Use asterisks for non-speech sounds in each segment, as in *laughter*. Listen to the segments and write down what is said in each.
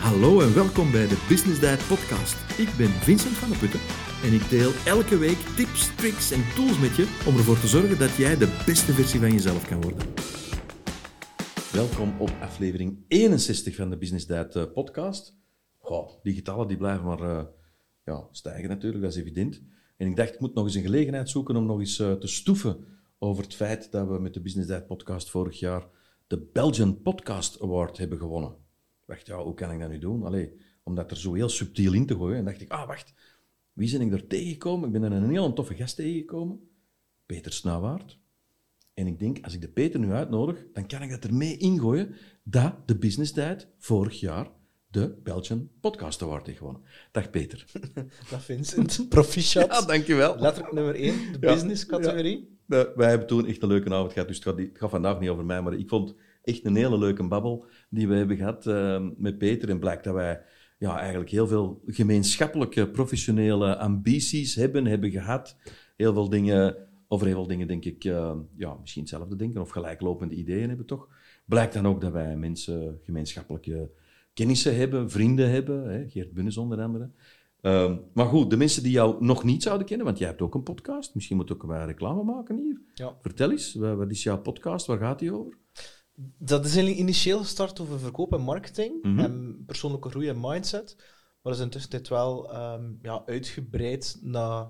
Hallo en welkom bij de Business Diet Podcast. Ik ben Vincent van der Putten en ik deel elke week tips, tricks en tools met je om ervoor te zorgen dat jij de beste versie van jezelf kan worden. Welkom op aflevering 61 van de Business Diet eh, Podcast. Goh, die getallen die blijven maar uh, ja, stijgen natuurlijk, dat is evident. En ik dacht, ik moet nog eens een gelegenheid zoeken om nog eens uh, te stoeven over het feit dat we met de Business Diet Podcast vorig jaar de Belgian Podcast Award hebben gewonnen wacht, ja, hoe kan ik dat nu doen? Allee, om dat er zo heel subtiel in te gooien. En dacht ik, ah, wacht, wie ben ik er tegengekomen? Ik ben er een heel toffe gast tegengekomen. Peter Snauwaard. En ik denk, als ik de Peter nu uitnodig, dan kan ik dat ermee ingooien dat de Business Diet vorig jaar de Belgian Podcast Award heeft gewonnen. Dag Peter. *laughs* Dag Vincent. Proficiat. Ja, dankjewel. Letterlijk nummer 1, de business categorie. Ja. wij hebben toen echt een leuke avond gehad, dus het gaat, het gaat vandaag niet over mij, maar ik vond echt een hele leuke babbel die we hebben gehad uh, met Peter. En blijkt dat wij ja, eigenlijk heel veel gemeenschappelijke professionele ambities hebben, hebben gehad. Heel veel dingen, over heel veel dingen denk ik, uh, ja, misschien hetzelfde denken of gelijklopende ideeën hebben toch. Blijkt dan ook dat wij mensen gemeenschappelijke kennissen hebben, vrienden hebben, hè, Geert Bunnes onder andere. Uh, maar goed, de mensen die jou nog niet zouden kennen, want jij hebt ook een podcast, misschien moet ook wel reclame maken hier. Ja. Vertel eens, wat is jouw podcast, waar gaat die over? Dat is initieel gestart over verkoop en marketing mhm. en persoonlijke groei en mindset. Maar is intussen dit wel um, ja, uitgebreid naar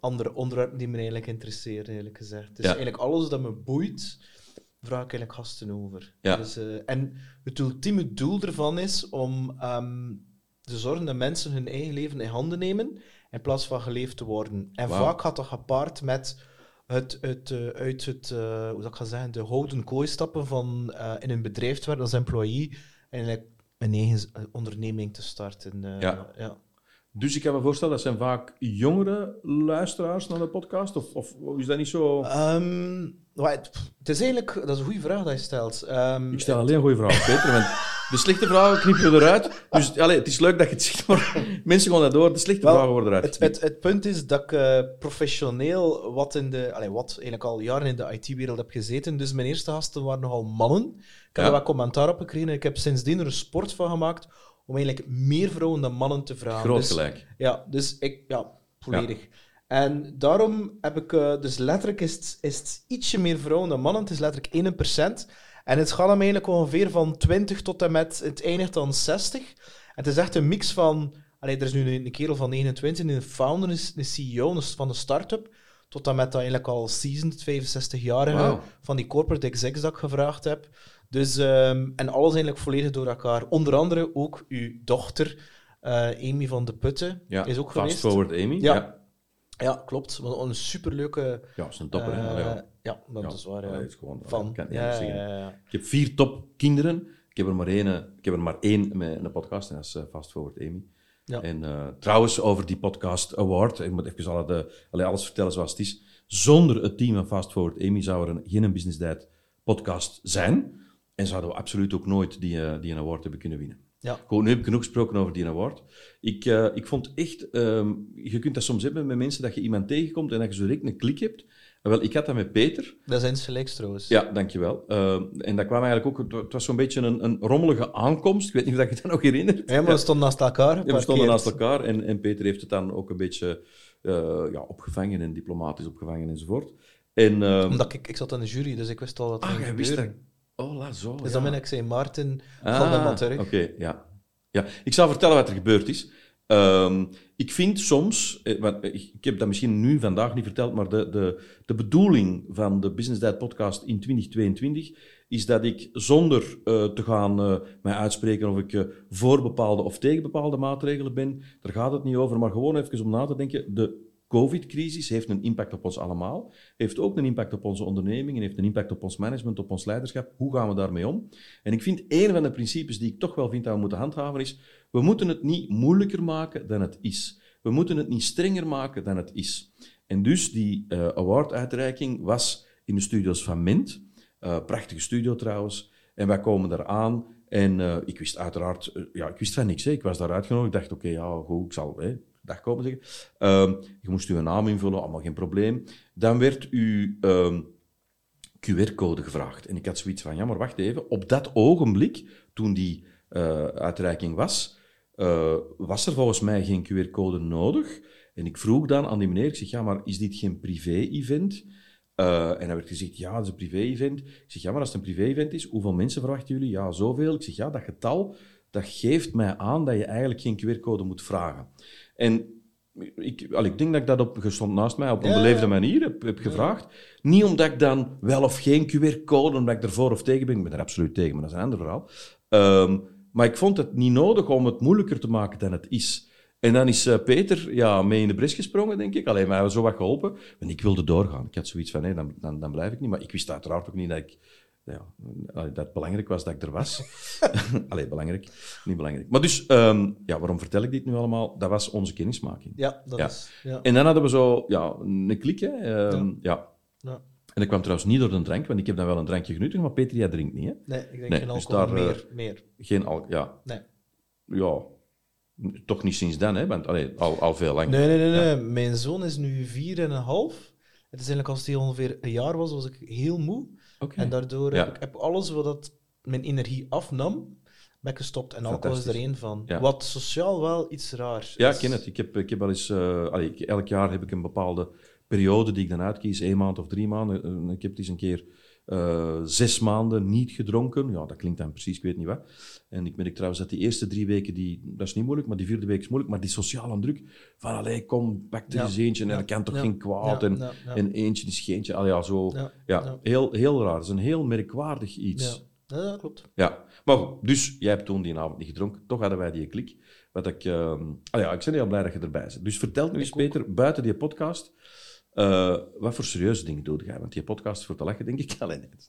andere onderwerpen die me eigenlijk interesseren, eerlijk gezegd. Dus eigenlijk alles dat me boeit, vraag ik eigenlijk gasten over. Ja. Dus, uh, en het ultieme doel ervan is om um, te zorgen dat mensen hun eigen leven in handen nemen in plaats van geleefd te worden. En vaak gaat dat gepaard met het, het, uh, uit het, uh, hoe zou ik gaan zeggen, de houden kooi stappen van uh, in een bedrijf te werken als employee en een eigen onderneming te starten. ja. ja. Dus ik kan me voorstellen, dat zijn vaak jongere luisteraars naar de podcast? Of, of is dat niet zo... Um, het, is eigenlijk... Dat is een goede vraag dat je stelt. Um, ik stel alleen een goede vraag, Peter. De slechte vragen knippen we eruit. Dus allez, het is leuk dat je het zegt, maar *laughs* mensen gaan dat door. De slechte vragen worden eruit het, het, het, punt is dat ik uh, professioneel wat, in de, allez, wat eigenlijk al jaren in de IT-wereld heb gezeten. Dus mijn eerste gasten waren nogal mannen. Ik heb wat commentaar op gekregen. Ik heb sindsdien er een sport van gemaakt om eigenlijk meer vrouwen dan mannen te vragen. Groot dus, gelijk. Ja, dus ik, ja, volledig. En daarom heb ik, uh, dus letterlijk is het, is het ietsje meer vrouwen dan mannen. Het is letterlijk 1%. En het gaat hem eigenlijk ongeveer van 20 tot en met, het eindigt dan 60. En het is echt een mix van, allee, er is nu een, kerel van 29, een founder, een CEO van de start-up, tot en met dat eigenlijk al seasoned 65-jarige van die corporate execs dat ik gevraagd heb. Dus, um, en alles eigenlijk volledig door elkaar. Onder andere ook uw dochter, uh, Amy van de Putten, ja, is ook fast geweest. forward Amy. Ja. ja. Ja. klopt. Een superleuke... Ja, is een topper. Uh, ja. ja, dat is waar. Ja. is gewoon, van. Kan ja, ja, Ik heb vier topkinderen. Ik heb er maar één, ik heb er maar één met een podcast, en dat is uh, Fast Forward Amy. Ja. En uh, trouwens, over die podcast award, ik moet even alle de, alles vertellen zoals het is. Zonder het team van Fast Forward Amy zou er geen Business Diet podcast zijn. En zouden we absoluut ook nooit die, uh, die een award hebben kunnen winnen. Ja. Goed, nu heb ik genoeg gesproken over die award. Ik, uh, ik vond echt, um, je kunt dat soms hebben met mensen dat je iemand tegenkomt en dat je zo direct een klik hebt. En wel, ik had dat met Peter. Dat zijn insgelijks trouwens. Ja, dankjewel. Uh, en dat kwam eigenlijk ook, het was zo'n beetje een, een rommelige aankomst. Ik weet niet of je dat nog herinnert. Ja, maar we stonden naast elkaar. Ja, we stonden naast elkaar en, en Peter heeft het dan ook een beetje uh, ja, opgevangen en diplomatisch opgevangen enzovoort. En, uh, Omdat ik, ik zat in de jury, dus ik wist al er ah, wist dat. Oh, la zo. Dus dan ben ik zei Maarten ah, van de Maturg. Oké, ja. ja. Ik zal vertellen wat er gebeurd is. Um, ik vind soms, eh, ik heb dat misschien nu vandaag niet verteld, maar de, de, de bedoeling van de Business Diet podcast in 2022 is dat ik zonder uh, te gaan uh, mij uitspreken of ik uh, voor bepaalde of tegen bepaalde maatregelen ben, daar gaat het niet over, maar gewoon even om na te denken, de COVID-crisis heeft een impact op ons allemaal, heeft ook een impact op onze onderneming en heeft een impact op ons management, op ons leiderschap. Hoe gaan we daarmee om? En ik vind een van de principes die ik toch wel vind dat we moeten handhaven is, we moeten het niet moeilijker maken dan het is. We moeten het niet strenger maken dan het is. En dus die uh, award-uitreiking was in de studios van Mint. Uh, prachtige studio trouwens. En wij komen daar aan. En uh, ik wist uiteraard, ja, ik wist van niks. Hè. Ik was daar uitgenodigd. Ik dacht, oké, ja, goed, ik zal hè, dag komen zeggen. Uh, je moest uw naam invullen, allemaal geen probleem. Dan werd uw uh, QR-code gevraagd. En ik had zoiets van, ja, maar wacht even. Op dat ogenblik, toen die eh, uitreiking was, eh, was er volgens mij geen QR-code nodig. En ik vroeg dan aan die meneer, ik zeg, ja, maar is dit geen privé-event? Uh, en dan werd gezegd, ja, het is een privé-event. Ik zeg, ja, maar als het een privé-event is, hoeveel mensen verwachten jullie? Ja, zoveel. Ik zeg, ja, dat getal, dat geeft mij aan dat je eigenlijk geen QR-code moet vragen. En ik, al, ik denk dat ik dat op, stond naast mij op een beleefde manier heb, heb gevraagd. Niet omdat ik dan wel of geen QR-code, omdat ik ervoor of tegen ben. Ik ben er absoluut tegen, maar dat is een ander verhaal. Um, maar ik vond het niet nodig om het moeilijker te maken dan het is. En dan is uh, Peter ja, mee in de bres gesprongen, denk ik. Alleen, maar hij zo wat geholpen. En ik wilde doorgaan. Ik had zoiets van, nee, dan, dan, dan blijf ik niet. Maar ik wist uiteraard ook niet dat ik... Ja, dat het belangrijk was dat ik er was. *laughs* Allee, belangrijk. Niet belangrijk. Maar dus, um, ja, waarom vertel ik dit nu allemaal? Dat was onze kennismaking. Ja, dat ja. is... Ja. En dan hadden we zo ja, een klik, hè. Um, ja. ja. En dat kwam trouwens niet door de drank, want ik heb dan wel een drankje genuttigd, maar Peter, jij drinkt niet, hè? Nee, ik denk nee, geen dus alcohol, dus daar, meer, meer. Geen alcohol, ja. Nee. Ja, toch niet sinds dan, hè? Want, allee, al, al veel langer. Nee, nee, nee, nee. Mijn zoon is nu vier en een half. Het is eigenlijk als hij ongeveer een jaar was, was ik heel moe. Okay. En daardoor ja. heb ik alles wat dat mijn energie afnam, ben ik gestopt. En alcohol is er één van. Ja. Wat sociaal wel iets raars Ja, ik ken het. Ik heb, ik heb wel eens... Uh, allee, elk jaar heb ik een bepaalde periode die ik dan uitkies, één maand of drie maanden. Eh, ik heb het eens een keer uh, zes maanden niet gedronken. Ja, dat klinkt dan precies, ik weet niet wat. En ik merk trouwens dat die eerste drie weken, die, dat is niet moeilijk, maar die vierde week is moeilijk. Maar die sociale druk van, allee, kom, pak er eens eentje. En er kan toch geen kwaad. En, en eentje is geentje. Allee, ja, zo. Ja, Heel, heel raar. Het is een heel merkwaardig iets. Ja, dat klopt. Ja, maar goed. Dus, jij hebt toen die avond niet gedronken. Toch hadden wij die klik. Wat ik, uh, ah ja, ik ben heel blij dat je erbij bent. Dus vertel nu eens, Peter, buiten die podcast... Uh, wat voor serieuze dingen doe jij? Want die podcast voor te lachen, denk ik *laughs* alleen niet.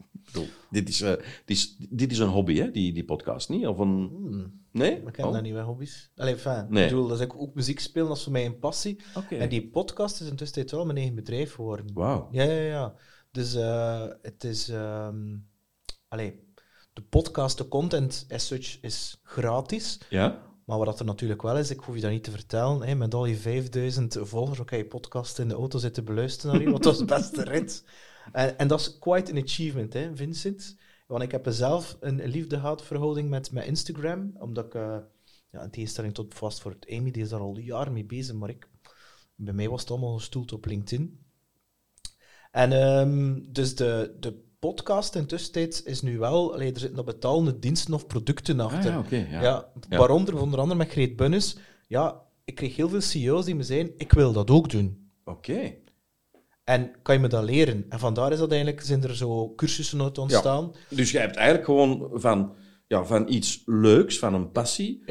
dit, is, uh, dit, is, dit is een hobby, hè, die, die podcast, niet? Of een... Hmm. Nee? Ik ken oh. dat niet bij hobby's. Alleen, fijn. Nee. Ik bedoel, dat is ook, ook muziek spelen, dat is voor mij een passie. Okay. En die podcast is intussen wel mijn eigen bedrijf geworden. Wauw. Ja, ja, ja. Dus uh, het is... Um, allee, de podcast, de content as such, is gratis. Ja. Maar wat er natuurlijk wel is, ik hoef je dat niet te vertellen, hè, met al je 5000 volgers, ook je podcast in de auto zitten beluisteren naar want dat is de beste rit. En, en dat is quite an achievement, hè, Vincent. Want ik heb zelf een liefde-haatverhouding met, met Instagram, omdat ik, uh, ja, in tegenstelling tot vast voor het Amy, die is daar al jaren mee bezig, maar ik, bij mij was het allemaal gestoeld op LinkedIn. En um, dus de, de podcast intussen is nu wel, allee, er zitten nog betalende diensten of producten ah, achter. ja, okay, ja. ja, waaronder onder andere met Greet Bunnis. Ja, ik kreeg heel veel CEO's die me zeiden, ik wil dat ook doen. Oké. En kan je me dat leren? En vandaar is dat eigenlijk, zijn er zo cursussen uit ontstaan. Dus je hebt eigenlijk gewoon van, ja, van iets leuks, van een passie,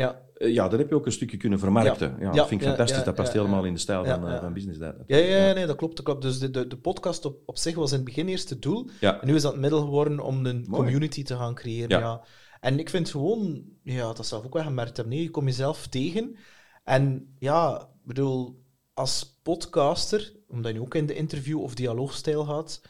ja. Eh, ja, daar heb je ook een stukje kunnen vermarkten. Ja, dat vind ik fantastisch. dat past helemaal in de stijl van, uh, van Business Data. Ja, ja, nee, dat klopt. Dat klopt. Dus de, de, de podcast op, op zich was in het begin eerst het doel. En nu is dat het middel geworden om een community te gaan creëren. Ja. En ik vind gewoon, ja, dat zelf ook wel gemerkt hebben, nee, je komt jezelf tegen. En ja, bedoel, als podcaster, omdat je ook in de interview- of dialoogstijl gaat,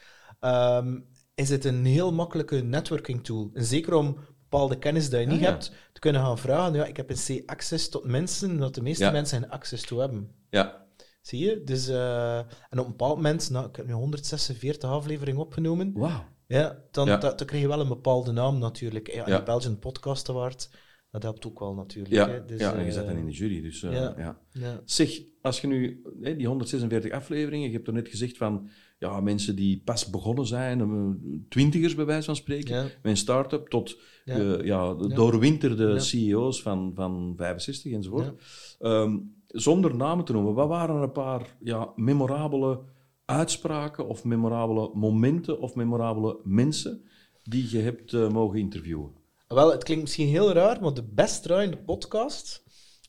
um, is het een heel makkelijke networking tool. En zeker om bepaalde kennis die je niet ah, hebt, te kunnen gaan vragen. Ja, ik heb een C-access tot mensen, dat de meeste mensen geen access toe hebben. Ja. Zie je? Dus, uh, en op een bepaald moment, nou, ik heb nu 146 afleveringen opgenomen. Wauw. Ja, dan, ja. dan krijg je wel een bepaalde naam natuurlijk. Ja, ja. Belgian Podcast Award, dat helpt ook wel natuurlijk. Ja, hè. Dus, ja en je zit dan in de jury. Dus, uh, ja. Ja. Zeg, als je nu hè, die 146 afleveringen, je hebt er net gezegd van ja, mensen die pas begonnen zijn, twintigers bij wijze van spreken, met een start-up, tot ja. Uh, ja, doorwinterde CEO's van, van 65 enzovoort. Um, zonder namen te noemen, wat waren een paar ja, memorabele uitspraken of memorabele momenten of memorabele mensen die je hebt uh, mogen interviewen? Wel, het klinkt misschien heel raar, maar de best draaiende podcast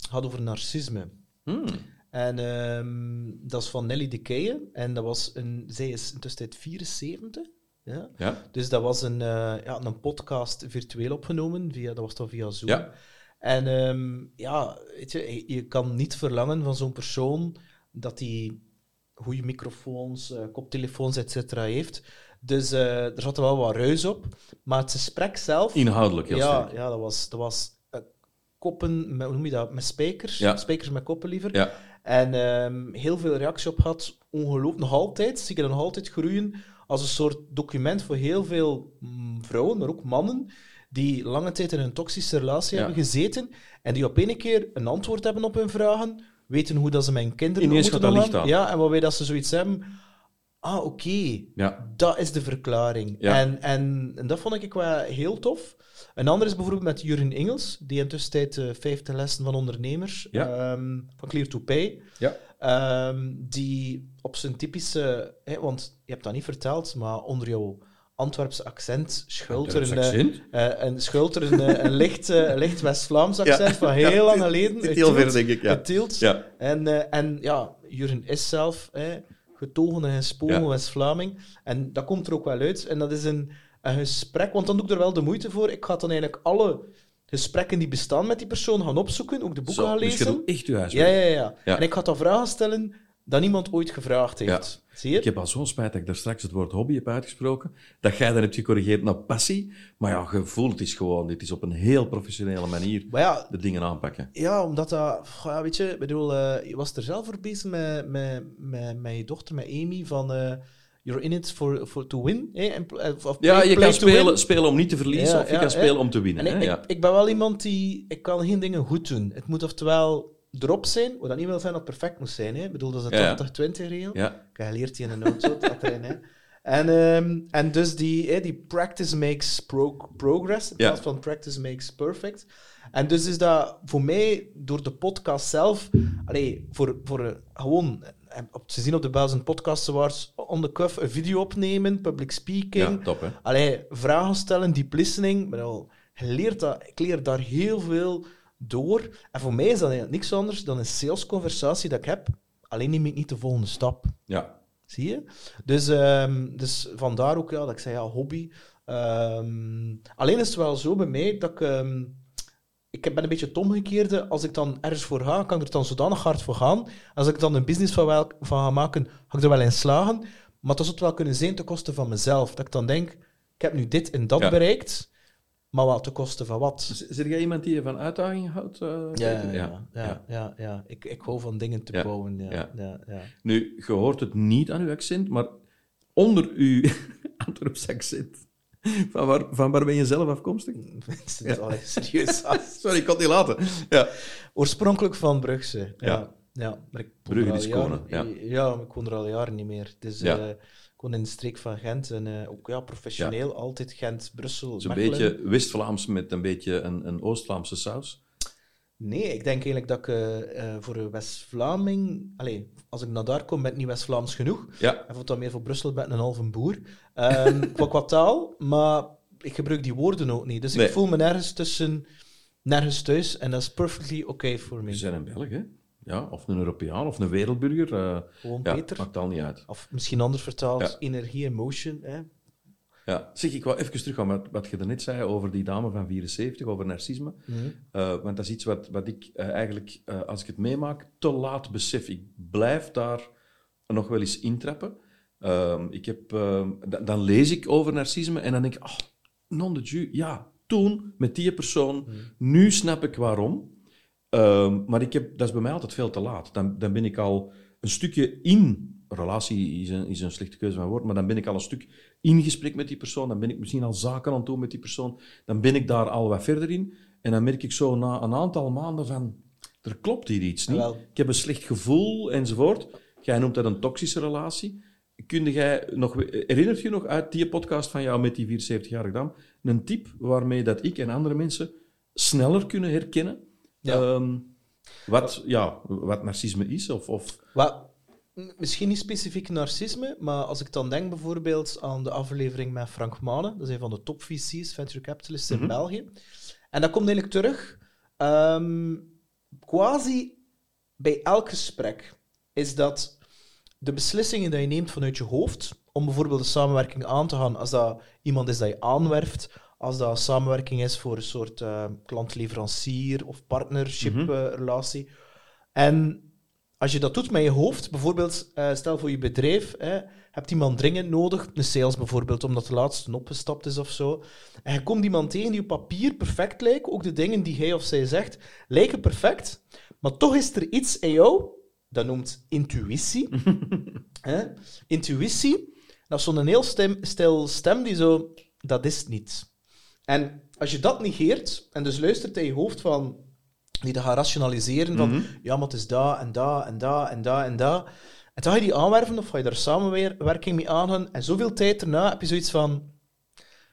gaat over narcisme. Hmm. En um, dat is van Nelly de Keien. En dat was een, zij is intussen 74. Ja? ja? Dus dat was een, uh, ja, een podcast virtueel opgenomen. Via, dat was dan via Zoom. Ja. En um, ja, weet je, je kan niet verlangen van zo'n persoon dat hij goede microfoons, uh, koptelefoons, etc. heeft. Dus uh, er zat wel wat ruis op. Maar het gesprek zelf... Inhoudelijk heel ja, sterk. Ja, dat was... Dat was koppen, met, hoe noem je dat, met spijkers. Ja. Spijkers met koppen liever. Ja. En um, heel veel reactie op gehad. Ongelooflijk, nog altijd. Zie ik nog altijd groeien als een soort document voor heel veel mm, vrouwen, maar ook mannen, die lange tijd in een toxische relatie Ja. hebben gezeten en die op een keer een antwoord hebben op hun vragen, weten hoe dat ze mijn kinderen Ineens moeten omgaan. Ja, en waarbij dat ze zoiets hebben... Ah, oké. Ja. Dat is de verklaring. Ja. En, en, en dat vond ik wel heel tof. Een ander is bijvoorbeeld met Jurin Engels, die intussen tijd uh, 50 lessen van ondernemers Ja. ehm, van Clear to Pay. Ja. Ehm, die op zijn typische... Hè, want je hebt dat niet verteld, maar onder jouw Antwerpse accent schuilt er een, eh, een, schuilt er een, eh, een licht, eh, licht West-Vlaams *laughs* accent van heel lang het- geleden. het heel ver, denk ik, ja. Tielt. Ja. En, eh, en ja, Jurin is zelf hè, getogen en gespogen Ja. West-Vlaming. En dat komt er ook wel uit. En dat is een, een gesprek, want dan doe ik er wel de moeite voor. Ik ga dan eigenlijk alle gesprekken die bestaan met die persoon gaan opzoeken, ook de boeken Zo, gaan dus je lezen. doet echt je ja, huiswerk. ja, ja, Ja. En ik ga dan vragen stellen dat niemand ooit gevraagd heeft. Zie je? Ik heb al zo'n spijt dat ik daar straks het woord hobby heb uitgesproken. Dat jij dan hebt gecorrigeerd naar passie. Maar ja, gevoel, het is gewoon, dit is op een heel professionele manier ja, de dingen aanpakken. Ja, omdat dat... Ja, weet je, ik bedoel, eh, je was er zelf voor bezig met, met, met, met je dochter, met Amy, van... eh, you're in it for, for to win. hè, of Ja, play- je play kan win. spelen, spelen om niet te verliezen Ja, of je ja, kan ja. spelen om te winnen. Ja. ik, ik ben wel iemand die... Ik kan geen dingen goed doen. Het moet oftewel erop zijn, wat dat niet wil zijn dat het perfect moet zijn. Hè. Ik bedoel, dat is de Ja, ja. 80-20-regel. Ja. Ik heb geleerd die in een auto te trainen, hè. En, ehm, en dus die, hè, die practice makes pro- progress, in plaats van practice makes perfect. En dus is dat voor mij, door de podcast zelf, allee, voor, voor eh, gewoon eh, op te zien op de van podcast awards, on the cuff een video opnemen, public speaking, ja, top hè. Allee, vragen stellen, deep listening. Ik, je leert dat, ik leer daar heel veel door. En voor mij is dat eigenlijk niks anders dan een salesconversatie dat ik heb. Alleen neem ik niet de volgende stap. Ja. Zie je? Dus, ehm, dus vandaar ook ja, dat ik zei, ja, hobby. Ehm, alleen is het wel zo bij mij dat ik... ehm, ik ben een beetje het omgekeerde. Als ik dan ergens voor ga, kan ik er dan zodanig hard voor gaan. Als ik dan een business van, wel, van ga maken, ga ik er wel in slagen. Maar dat zou het wel kunnen zijn ten koste van mezelf. Dat ik dan denk, ik heb nu dit en dat Ja. bereikt, maar wel ten koste van wat? Zit jij iemand die van uitdaging houdt? eh, Ja, ja, ja. ja, ja, ja. Ik, ik hou van dingen te Ja, bouwen. Ja, ja. ja. Ja, Nu, je hoort het niet aan uw accent, maar onder uw *laughs* Antwerps accent, van waar, van waar ben je zelf afkomstig? *laughs* Serieus. *laughs* Sorry, ik kon het niet laten. Ja. Oorspronkelijk van Brugse. Ja. Ja. ja. maar ik Brugge er is jaren- ja. maar ik woon er al jaren niet meer. Dus Ja. eh, in de streek van Gent en eh, ook ja, professioneel altijd Gent, Brussel, Zo'n Mechelen. beetje West-Vlaams met een beetje een, een Oost-Vlaamse saus. Nee, ik denk eigenlijk dat ik eh, eh, voor een West-Vlaming... Allee, als ik naar daar kom, ben ik niet West-Vlaams genoeg. Ja, En voor dan meer voor Brussel ben ik een halve boer. Ehm, *laughs* qua, qua taal, maar ik gebruik die woorden ook niet. Dus Nee. ik voel me nergens tussen... Nergens thuis. En dat is perfectly okay voor we me. zijn een Belg, hè? Ja, of een Europeaan, of een wereldburger. eh, Gewoon ja, maakt al niet uit. Of misschien anders vertaald, Ja. energie, emotion. Hè? Ja. Zeg, ik wou even teruggaan met wat je net zei over die dame van 74, over narcisme. Mhm. Eh, want dat is iets wat, wat ik eh, eigenlijk, als ik het meemaak, te laat besef. Ik blijf daar nog wel eens intrappen. Ehm, ik heb, ehm, da- dan lees ik over narcisme en dan denk ik, oh, non de Dieu, ja, toen met die persoon, nu snap ik waarom. Ehm, maar ik heb, dat is bij mij altijd veel te laat. Dan, dan ben ik al een stukje in. Relatie is een, is een slechte keuze van woord, maar dan ben ik al een stuk in gesprek met die persoon. Dan ben ik misschien al zaken aan het doen met die persoon. Dan ben ik daar al wat verder in. En dan merk ik zo na een aantal maanden van, er klopt hier iets niet. Ik heb een slecht gevoel enzovoort. Jij noemt dat een toxische relatie. Kun jij nog, herinnert je nog uit die podcast van jou met die 74-jarige dame een tip waarmee dat ik en andere mensen sneller kunnen herkennen Ja. ehm, wat, ja, wat narcisme is? Of, of, Wat, misschien niet specifiek narcisme, maar als ik dan denk bijvoorbeeld aan de aflevering met Frank Mane, dat is een van de top VC's, venture capitalists in Mhm. België. En dat komt eigenlijk terug, ehm, quasi bij elk gesprek, is dat de beslissingen die je neemt vanuit je hoofd, om bijvoorbeeld de samenwerking aan te gaan, als dat iemand is dat je aanwerft, als dat samenwerking is voor een soort eh, klant-leverancier of partnership Mhm. eh, relatie. En als je dat doet met je hoofd, bijvoorbeeld, eh, stel voor je bedrijf, hè, hebt iemand dringend nodig, een sales bijvoorbeeld, omdat de laatste opgestapt is of zo. En je komt iemand tegen die op papier perfect lijkt, ook de dingen die hij of zij zegt, lijken perfect, maar toch is er iets in jou, dat noemt intuïtie. *laughs* hè? Intuïtie, dat is zo'n heel stem, stil stem die zo, dat is het niet. En als je dat negeert, en dus luistert in je hoofd van die te gaan rationaliseren van Mhm. ja, maar het is dat en dat en dat en dat en dat. En dan ga je die aanwerven of ga je daar samenwerking mee aangaan. En zoveel tijd daarna heb je zoiets van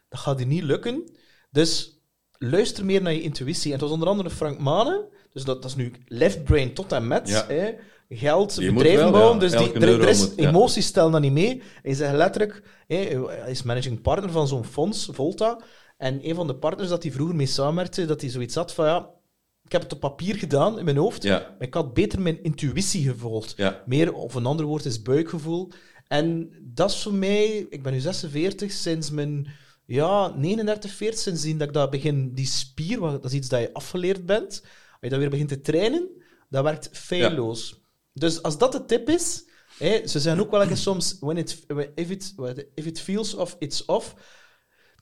dat gaat je niet lukken. Dus luister meer naar je intuïtie. En het was onder andere Frank Mane, dus dat, dat is nu left brain tot en met. Ja. Hè, geld, Je bedrijven bouwen. ja, dus die, elke er, er euro is moet, ja. emoties stellen dat niet mee. Hij zegt letterlijk, hij is managing partner van zo'n fonds, Volta. En een van de partners dat hij vroeger mee samenwerkte, dat hij zoiets had van ja, ik heb het op papier gedaan in mijn hoofd, Ja, maar ik had beter mijn intuïtie gevolgd. ja. Meer, of een ander woord is buikgevoel. En dat is voor mij, ik ben nu 46, sinds mijn ja, 39, 40, sindsdien dat ik dat begin, die spier, dat is iets dat je afgeleerd bent, als je dat weer begint te trainen, dat werkt feilloos. Dus als dat de tip is, ze zeggen ook wel eens soms, when it, if, it, if it feels off, it's off.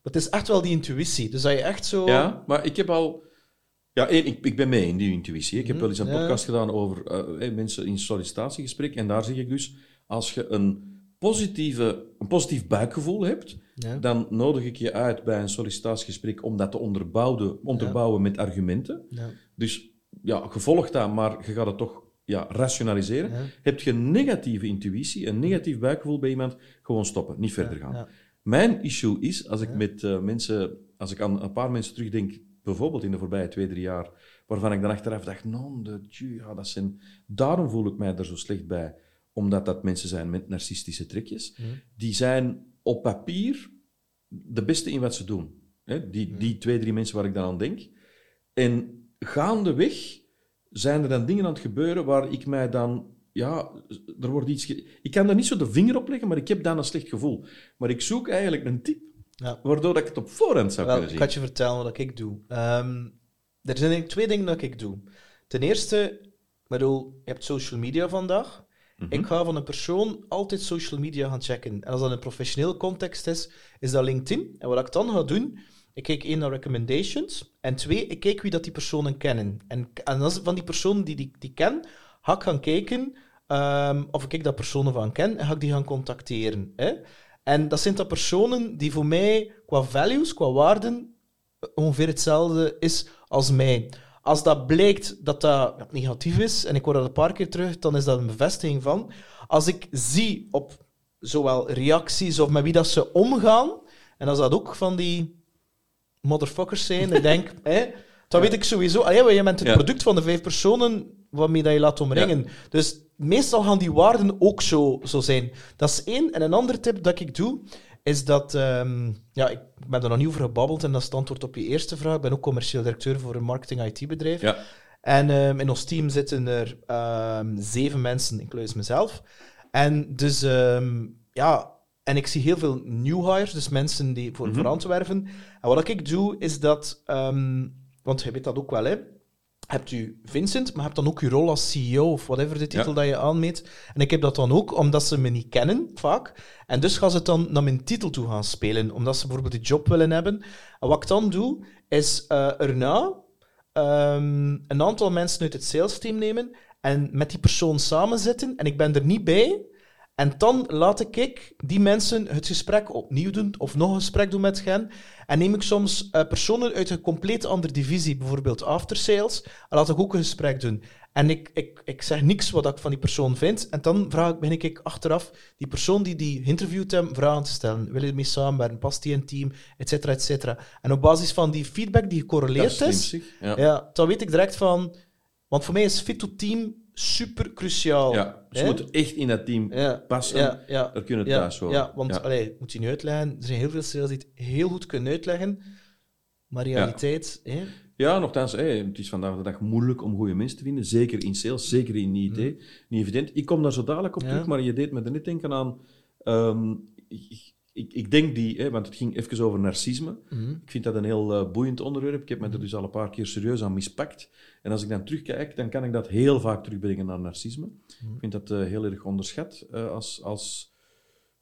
Maar het is echt wel die intuïtie. Dus dat je echt zo... Ja, maar ik heb al... Ja, één, ik, ik ben mee in die intuïtie. Ik heb Mhm, wel eens een ja. podcast gedaan over eh, eh, mensen in sollicitatiegesprek. En daar zeg ik dus, als je een, positieve, een positief buikgevoel hebt, Ja. dan nodig ik je uit bij een sollicitatiegesprek om dat te onderbouwen, onderbouwen met argumenten. Dus ja, gevolg dat, maar je gaat het toch ja, rationaliseren. Heb je een negatieve intuïtie, een negatief buikgevoel bij iemand, gewoon stoppen, niet verder gaan. Mijn issue is, als ik Ja. met eh, mensen, als ik aan een paar mensen terugdenk, bijvoorbeeld in de voorbije twee, drie jaar, waarvan ik dan achteraf dacht, non de ja, dat zijn... Daarom voel ik mij er zo slecht bij, omdat dat mensen zijn met narcistische trekjes. Die zijn op papier de beste in wat ze doen. Hè? Die, die twee, drie mensen waar ik dan aan denk. En gaandeweg zijn er dan dingen aan het gebeuren waar ik mij dan... Ja, er wordt iets... Ik kan daar niet zo de vinger op leggen, maar ik heb dan een slecht gevoel. Maar ik zoek eigenlijk een tip Ja. waardoor dat ik het op voorhand zou Wel, kunnen ik zien. ga je vertellen wat ik doe. Ehm, er zijn twee dingen dat ik doe. Ten eerste, ik bedoel, je hebt social media vandaag. Mhm. Ik ga van een persoon altijd social media gaan checken. En als dat in een professioneel context is, is dat LinkedIn. En wat ik dan ga doen, ik kijk één naar recommendations. En twee, ik kijk wie dat die personen kennen. En, en als van die personen die, die, die ken, ga ik gaan kijken ehm, of ik dat personen van ken en ga ik die gaan contacteren. Hè? En dat zijn dat personen die voor mij qua values, qua waarden, ongeveer hetzelfde is als mij. Als dat blijkt dat dat negatief is, en ik hoor dat een paar keer terug, dan is dat een bevestiging van. Als ik zie op zowel reacties of met wie dat ze omgaan, en als dat ook van die motherfuckers zijn, ik denk, hè, dan weet ik sowieso, allee, je bent het product van de vijf personen waarmee dat je laat omringen. Dus meestal gaan die waarden ook zo, zo zijn. Dat is één. En een andere tip dat ik doe, is dat... ehm, ja, ik ben er nog niet over gebabbeld en dat is het antwoord op je eerste vraag. Ik ben ook commercieel directeur voor een marketing-IT-bedrijf. Ja. En ehm, in ons team zitten er ehm, zeven mensen, inclusief mezelf. En dus, ja... En ik zie heel veel new hires, dus mensen die voor, voor Antwerpen. En wat ik doe, is dat... want je weet dat ook wel, hè hebt u Vincent, maar hebt dan ook uw rol als CEO of whatever de titel Ja. dat je aanmeet. En ik heb dat dan ook omdat ze me niet kennen, vaak. En dus gaan ze het dan naar mijn titel toe gaan spelen, omdat ze bijvoorbeeld die job willen hebben. En wat ik dan doe, is eh, erna ehm, een aantal mensen uit het sales team nemen en met die persoon samenzitten. En ik ben er niet bij. En dan laat ik die mensen het gesprek opnieuw doen, of nog een gesprek doen met hen. En neem ik soms eh, personen uit een compleet andere divisie, bijvoorbeeld after sales, en laat ik ook een gesprek doen. En ik, ik, ik zeg niks wat ik van die persoon vind. En dan vraag, ik- begin ik achteraf die persoon die die interviewt hem vragen te stellen. Wil je ermee samenwerken? Past die in team? Etcetera, etcetera. En op basis van die feedback die gecorreleerd is. Ja. ja, dan weet ik direct van... Want voor mij is fit to team super cruciaal. Ja, ze Hè? moeten echt in dat team Ja, passen. ja, ja. Daar kunnen thuis horen. ja, want allee, moet je nu uitleggen. Er zijn heel veel sales die het heel goed kunnen uitleggen. Maar realiteit... Hè? Ja, nogthans, hé, het is vandaag de dag moeilijk om goede mensen te vinden. Zeker in sales, zeker in IT. Niet evident. Ik kom daar zo dadelijk op terug, maar je deed me er net denken aan... ehm, ik, ik, ik denk die, hè, want het ging even over narcisme. Mhm. Ik vind dat een heel eh, boeiend onderwerp. Ik heb me er dus al een paar keer serieus aan mispakt. En als ik dan terugkijk, dan kan ik dat heel vaak terugbrengen naar narcisme. Mhm. Ik vind dat eh, heel erg onderschat eh, als, als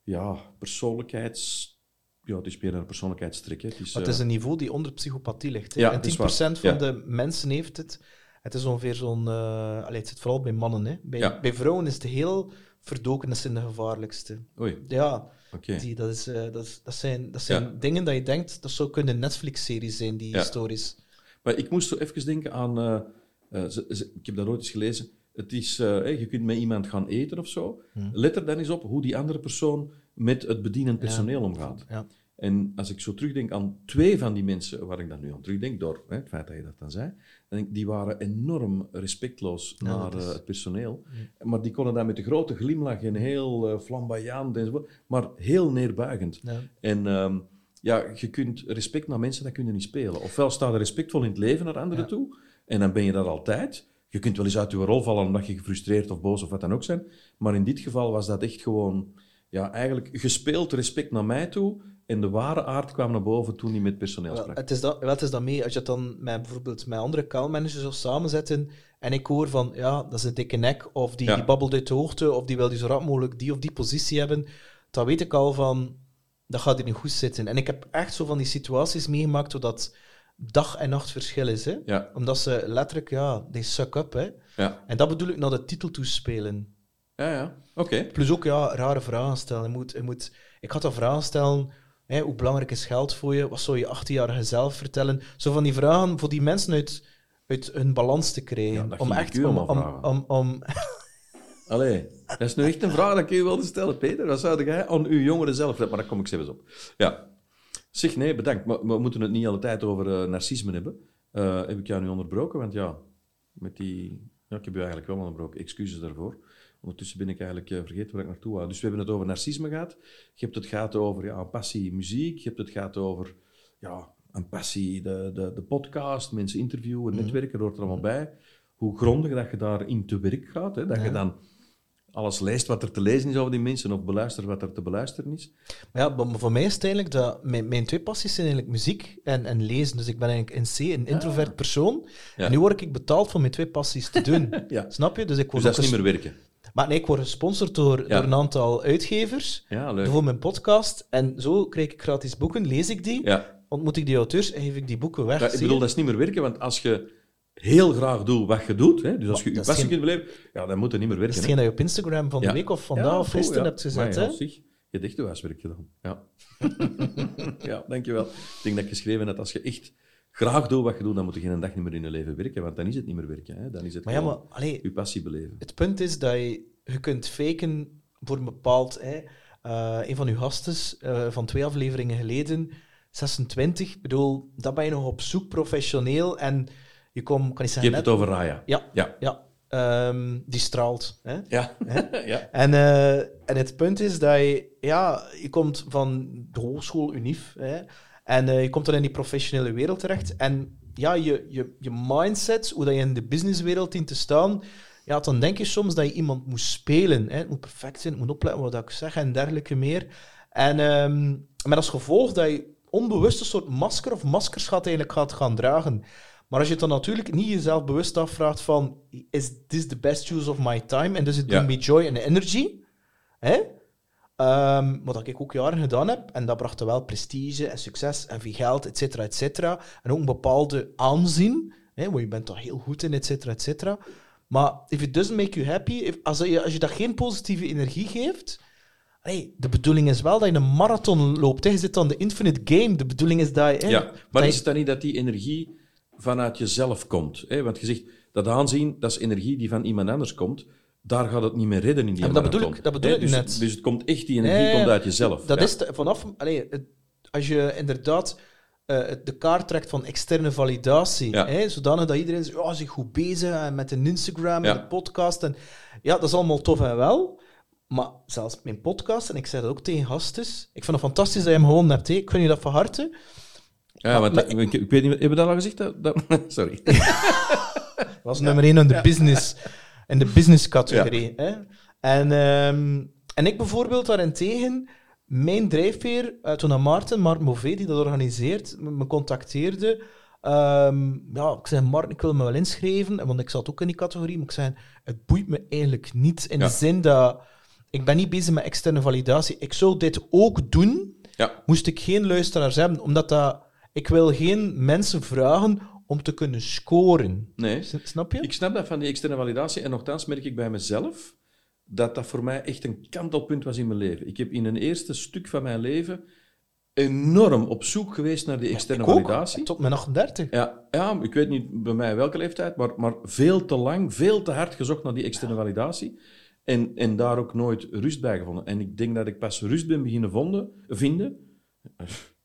ja, persoonlijkheids... Ja, het is meer een persoonlijkheidstrek. Hè. Het is, Maar het is een niveau die onder psychopathie ligt. Hè? Ja, en 10% dat is waar. van Ja. de mensen heeft het. Het is ongeveer zo'n... het zit vooral bij mannen. Hè? Bij, Ja. bij vrouwen is het heel verdoken, dat zijn de gevaarlijkste. Oei, Ja, oké. die, dat, is, eh, dat, is- dat zijn, dat zijn Ja. dingen dat je denkt, dat zou kunnen een Netflix-serie zijn, die Ja. stories. Maar ik moest zo even denken aan... ze- ze- ik heb dat ooit eens gelezen. Het is, hè, je kunt met iemand gaan eten of zo. Let er dan eens op hoe die andere persoon met het bedienend personeel omgaat. En als ik zo terugdenk aan twee van die mensen waar ik dan nu aan terugdenk, door hè, het feit dat je dat dan zei, dan denk ik, die waren enorm respectloos Ja, naar is- eh, het personeel. Maar die konden dat met een grote glimlach en heel eh, flamboyant enzovoort, maar heel neerbuigend. Ja. En ehm, ja, je kunt respect naar mensen, dat kun je niet spelen. Ofwel sta je respectvol in het leven naar anderen toe, en dan ben je dat altijd. Je kunt wel eens uit je rol vallen omdat je gefrustreerd of boos of wat dan ook zijn. Maar in dit geval was dat echt gewoon, ja, eigenlijk gespeeld respect naar mij toe. En de ware aard kwam naar boven toen hij met personeel Wel, sprak. het is dat, wel, het is dat mee, als je dan met bijvoorbeeld met andere kaalmanagers zou samenzetten en ik hoor van, ja, dat is een dikke nek, of die, Ja. die babbelt uit de hoogte, of die wil die zo rap mogelijk die of die positie hebben, dan weet ik al van, dat gaat hier niet goed zitten. En ik heb echt zo van die situaties meegemaakt, zodat dag en nacht verschil is. Hè? Ja, Omdat ze letterlijk, ja, they suck up. Hè? ja, En dat bedoel ik naar de titel toespelen. ja, ja. Oké. Plus ook ja, rare vragen stellen. Je moet, je moet, ik had dan vragen stellen. Hè, hoe belangrijk is geld voor je? Wat zou je 18-jarige zelf vertellen? Zo van die vragen voor die mensen uit, uit hun balans te krijgen. Ja, dat om echt om, om, vragen. om, om, Allee, dat is nu echt een vraag dat ik je wilde stellen, Peter. Wat zou jij aan uw jongeren zelf... Maar daar kom ik zelfs op. Ja. Zeg, nee, bedankt. Maar we moeten het niet alle tijd over eh, narcisme hebben. Eh, heb ik jou nu onderbroken? Want ja, met die... Ja, ik heb je eigenlijk wel onderbroken. Excuses daarvoor. Ondertussen ben ik eigenlijk eh, vergeten waar ik naartoe wou. Dus we hebben het over narcisme gehad. Je hebt het gehad over ja, een passie muziek. Je hebt het gehad over ja, een passie de, de, de podcast, mensen interviewen, netwerken, dat hoort er allemaal bij. Hoe grondig dat je daarin te werk gaat. Hè? Dat je dan alles leest wat er te lezen is over die mensen of beluistert wat er te beluisteren is. Maar ja, maar voor mij is het eigenlijk dat mijn, mijn twee passies zijn eigenlijk muziek en, en lezen. Dus ik ben eigenlijk in C een introvert persoon. Ja. En nu word ik betaald voor mijn twee passies te doen. *laughs* Ja. Snap je? Dus ik Dus word dat is niet meer werken. Maar nee, ik word gesponsord door, Ja. door een aantal uitgevers Ja, leuk. voor mijn podcast. En zo krijg ik gratis boeken, lees ik die, Ja. ontmoet ik die auteurs en geef ik die boeken weg. Ja, ik bedoel, dat is niet meer werken, want als je heel graag doet wat je doet, hè, dus als je je dat passie geen- kunt beleven, ja, dan moet je niet meer Dat is werken. hetgeen dat je op Instagram van de week of vandaag of gisteren ja. hebt gezet. Hè? je hebt echt je huiswerk gedaan. Ja. *laughs* ja, dankjewel. Ik denk dat ik geschreven heb, als je echt graag doet wat je doet, dan moet je geen dag niet meer in je leven werken, want dan is het niet meer werken. Hè. Dan is het Maar ja, maar allee, je passie beleven. het punt is dat je, je kunt faken voor een bepaald... Hè, eh, een van uw gasten eh, van twee afleveringen geleden, 26, ik bedoel, dat ben je nog op zoek, professioneel, en je kan ik Je zeggen, hebt het over Raya. Ja, Ja. ja ehm, die straalt. Hè? Ja. *laughs* ja. En, eh, en het punt is dat je, ja, je komt van de hogeschool Unif hè, en eh, je komt dan in die professionele wereld terecht. En ja, je, je, je mindset, hoe dat je in de businesswereld dient te staan, ja, dan denk je soms dat je iemand moet spelen. Hè. Het moet perfect zijn, het moet opletten wat ik zeg en dergelijke meer. En ehm, met als gevolg dat je onbewust een soort masker of maskers gaat eigenlijk gaat gaan dragen. Maar als je het dan natuurlijk niet jezelf bewust afvraagt van is this the best use of my time and does it Ja. bring me joy and energy? Hè? Ehm, wat ik ook jaren gedaan heb, en dat bracht wel prestige en succes en veel geld, et cetera, et cetera. En ook een bepaalde aanzien, hè, want je bent daar heel goed in, et cetera, et cetera. Maar if it doesn't make you happy, if, als, je, als je dat geen positieve energie geeft, hey, de bedoeling is wel dat je een marathon loopt. Hè. Je zit aan de infinite game. De bedoeling is dat je... hè, Ja, maar is het dan niet dat die energie vanuit jezelf komt? Hè? Want je zegt, dat aanzien, dat is energie die van iemand anders komt. Daar gaat het niet meer redden in die Ja, dat bedoel ik- dat bedoel ik dus, net. Dus het komt echt, die energie komt uit jezelf. Dat ja. is vanaf... Het- als je inderdaad eh, de kaart trekt van externe validatie, Ja. hè, zodanig dat iedereen zegt, oh, is goed bezig en met een Instagram en Ja. de podcast. En, ja, dat is allemaal tof en wel. Maar zelfs mijn podcast, en ik zei dat ook tegen gasten, ik vind het fantastisch dat je hem gewonnen hebt. Hè. Ik vind je dat van harte. Ja, want Maar- ik, ik weet niet, hebben we dat al gezegd? Dat, dat- *laughs* sorry. Dat *laughs* was nummer één in de business, in de business categorie. Hè? En, ehm, en ik bijvoorbeeld daarentegen, mijn drijfveer, uh, toen aan Maarten, Mark Mové, die dat organiseert, me, me contacteerde. Ehm, ja, ik zei, Mark, ik wil me wel inschrijven, want ik zat ook in die categorie, maar ik zei, het boeit me eigenlijk niet, in Ja. de zin dat ik ben niet bezig met externe validatie. Ik zou dit ook doen, Ja, moest ik geen luisteraars hebben, omdat dat, ik wil geen mensen vragen om te kunnen scoren. nee. S- Snap je? Ik snap dat van die externe validatie. En nogthans merk ik bij mezelf dat dat voor mij echt een kantelpunt was in mijn leven. Ik heb in een eerste stuk van mijn leven enorm op zoek geweest naar die externe Ik ook, validatie. tot mijn 38. Ja, ja, ik weet niet bij mij welke leeftijd, maar, maar veel te lang, veel te hard gezocht naar die externe validatie. En, en daar ook nooit rust bij gevonden. En ik denk dat ik pas rust ben beginnen vonden, vinden.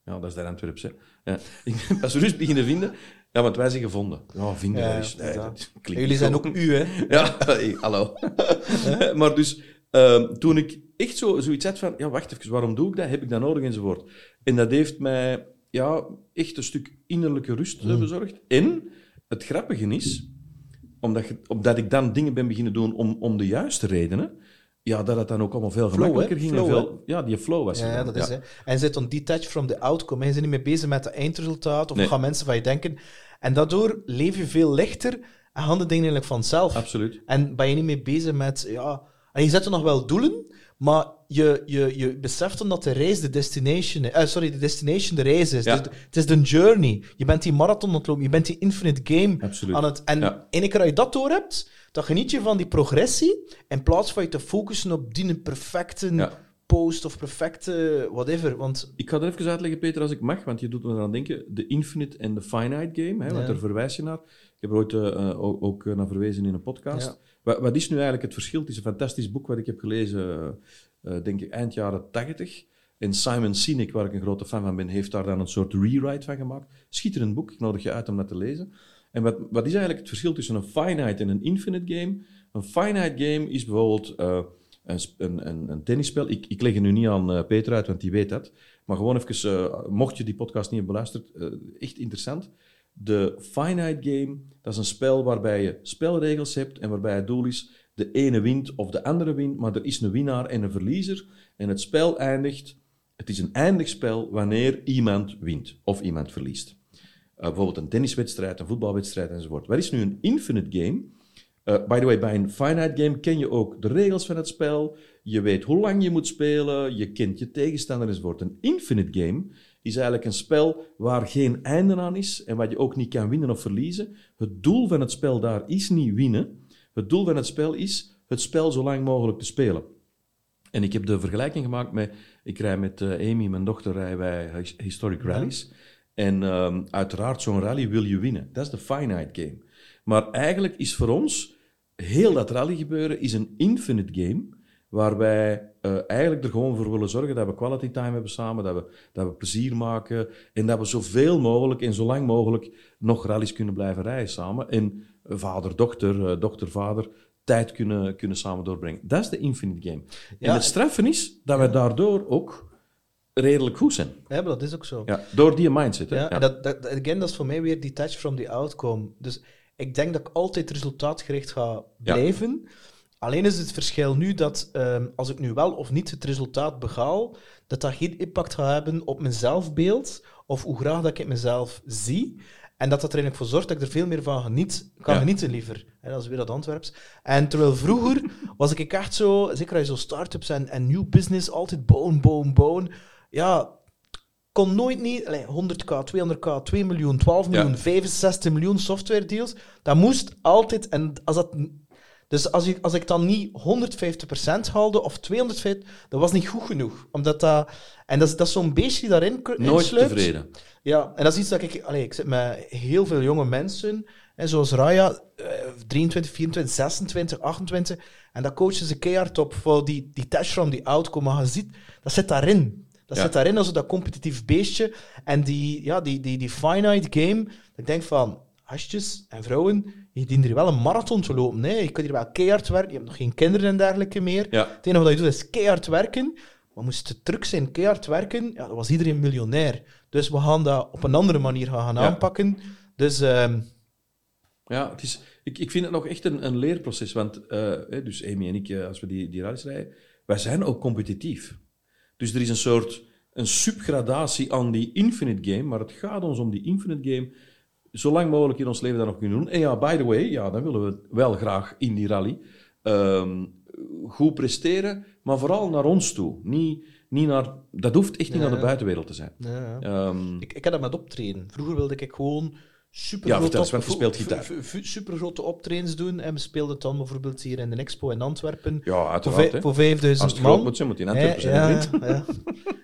Ja, dat is de Antwerps, hè. Ja, *laughs* ik ben pas rust beginnen vinden. Ja, want wij zijn gevonden. Ja, vinden Ja, is... Nee, inderdaad. dat klinkt Jullie zijn ook u, hè? ja, *laughs* hey, hallo. *laughs* maar dus, ehm, toen ik echt zo, zoiets had van, ja, wacht even, waarom doe ik dat? Heb ik dat nodig? Enzovoort. En dat heeft mij, ja, echt een stuk innerlijke rust eh, bezorgd. En het grappige is, omdat, je, omdat ik dan dingen ben beginnen doen om, om de juiste redenen, ja, dat het dan ook allemaal veel gemakkelijker ging. en Flow, veel, ja, die flow was Ja, dat is hè. En zit dan detached from the outcome. hè. Je niet meer bezig met het eindresultaat of Nee. gaan mensen van je denken. En daardoor leef je veel lichter en gaan de dingen eigenlijk vanzelf. Absoluut. En ben je niet meer bezig met, ja... En je zet er nog wel doelen, maar je, je, je beseft dan dat de reis de destination is. Eh, sorry, de destination de reis is. Ja. Dus het is de journey. Je bent die marathon aan het lopen, je bent die infinite game Absoluut. aan het... En Ja. ene keer dat je dat door hebt, dan geniet je van die progressie, in plaats van je te focussen op die perfecte Ja. post of perfecte whatever. Want Ik ga er even uitleggen, Peter, als ik mag, want je doet me eraan denken. De infinite en de finite game, hè, want Ja. daar verwijs je naar. Ik heb er ooit eh, eh, ook, ook naar verwezen in een podcast. Ja. Wat, wat is nu eigenlijk het verschil? Het is een fantastisch boek wat ik heb gelezen, eh, eh, denk ik, eind jaren 80. En Simon Sinek, waar ik een grote fan van ben, heeft daar dan een soort rewrite van gemaakt. Schitterend boek, ik nodig je uit om dat te lezen. En wat, wat is eigenlijk het verschil tussen een finite en een infinite game? Een finite game is bijvoorbeeld eh, een, een, een, tennisspel. Ik, ik leg het nu niet aan eh, Peter uit, want die weet dat. Maar gewoon even, eh, mocht je die podcast niet hebben beluisterd, echt interessant. De finite game, dat is een spel waarbij je spelregels hebt en waarbij het doel is, de ene wint of de andere wint, maar er is een winnaar en een verliezer. En het spel eindigt, het is een eindig spel wanneer iemand wint of iemand verliest. Eh, bijvoorbeeld een tenniswedstrijd, een voetbalwedstrijd enzovoort. Wat is nu een infinite game? Eh, by the way, bij een finite game ken je ook de regels van het spel. Je weet hoe lang je moet spelen. Je kent je tegenstander enzovoort. Een infinite game is eigenlijk een spel waar geen einde aan is en wat je ook niet kan winnen of verliezen. Het doel van het spel daar is niet winnen. Het doel van het spel is het spel zo lang mogelijk te spelen. En ik heb de vergelijking gemaakt met... Ik rij met eh, Amy, mijn dochter, rijden wij his- historic rallies. En ehm, uiteraard, zo'n rally wil je winnen. Dat is de finite game. Maar eigenlijk is voor ons heel dat rally gebeuren is een infinite game, waar wij eh, eigenlijk er gewoon voor willen zorgen dat we quality time hebben samen, dat we, dat we plezier maken en dat we zoveel mogelijk en zo lang mogelijk nog rallies kunnen blijven rijden samen. En vader, dochter, eh, dochter, vader, tijd kunnen, kunnen samen doorbrengen. Dat is de infinite game. Ja, en het straffen is dat wij daardoor ook redelijk goed zijn. ja, maar dat is ook zo. Ja, door die mindset. Hè? Ja, dat, dat, again, dat is voor mij weer detached from the outcome. Dus ik denk dat ik altijd resultaatgericht ga blijven. Alleen is het verschil nu dat ehm, als ik nu wel of niet het resultaat behaal, dat dat geen impact gaat hebben op mijn zelfbeeld of hoe graag dat ik mezelf zie. En dat dat er eigenlijk voor zorgt dat ik er veel meer van geniet, kan Ja. genieten liever. Dat is weer dat Antwerps. En terwijl vroeger was ik echt zo, zeker als je zo start-ups en, en new business, altijd bouwen, bouwen, bouwen. Ja, kon nooit niet, allee, 100k, 200k, 2 miljoen, 12 miljoen, Ja. 65 miljoen software deals. Dat moest altijd, en als dat, dus als ik, als ik dan niet 150% haalde of 250, dat was niet goed genoeg. Omdat dat, en dat is, dat is zo'n beestje die daarin Nooit tevreden. Ja, en dat is iets dat ik... Allee, ik zit met heel veel jonge mensen, hè, zoals Raya, eh, 23, 24, 26, 28, en dat coachen ze keihard op voor die, die from die outcome. Maar je ziet, dat zit daarin. Dat Ja. zit daarin als dat competitief beestje. En die, ja, die, die, die finite game, ik denk van, hasjes en vrouwen, je dient hier wel een marathon te lopen. Nee, je kunt hier wel keihard werken, je hebt nog geen kinderen en dergelijke meer. Ja. Het enige wat je doet is keihard werken. Maar moest het druk zijn, keihard werken, ja, dan was iedereen miljonair. Dus we gaan dat op een andere manier gaan, aanpakken. Dus ehm, Ja, het is, ik, ik vind het nog echt een, een leerproces. Want eh, dus Amy en ik, eh, als we die, die rijden, wij zijn ook competitief. Dus er is een soort een subgradatie aan die infinite game, maar het gaat ons om die infinite game zo lang mogelijk in ons leven dat nog kunnen doen. En ja, by the way, ja, dan willen we wel graag in die rally ehm, goed presteren, maar vooral naar ons toe. Niet, niet naar, dat hoeft echt niet Ja. naar de buitenwereld te zijn. ja, ja. Ehm, Ik, ik heb dat met optreden. Vroeger wilde ik gewoon super Ja, vertel eens, speelt gitaar. super grote optredens doen. En we speelden dan bijvoorbeeld hier in de Expo in Antwerpen. Ja, Voor, uiteraard. voor Als 5000 het groot man. moet zijn, moet in Antwerpen zijn, ja,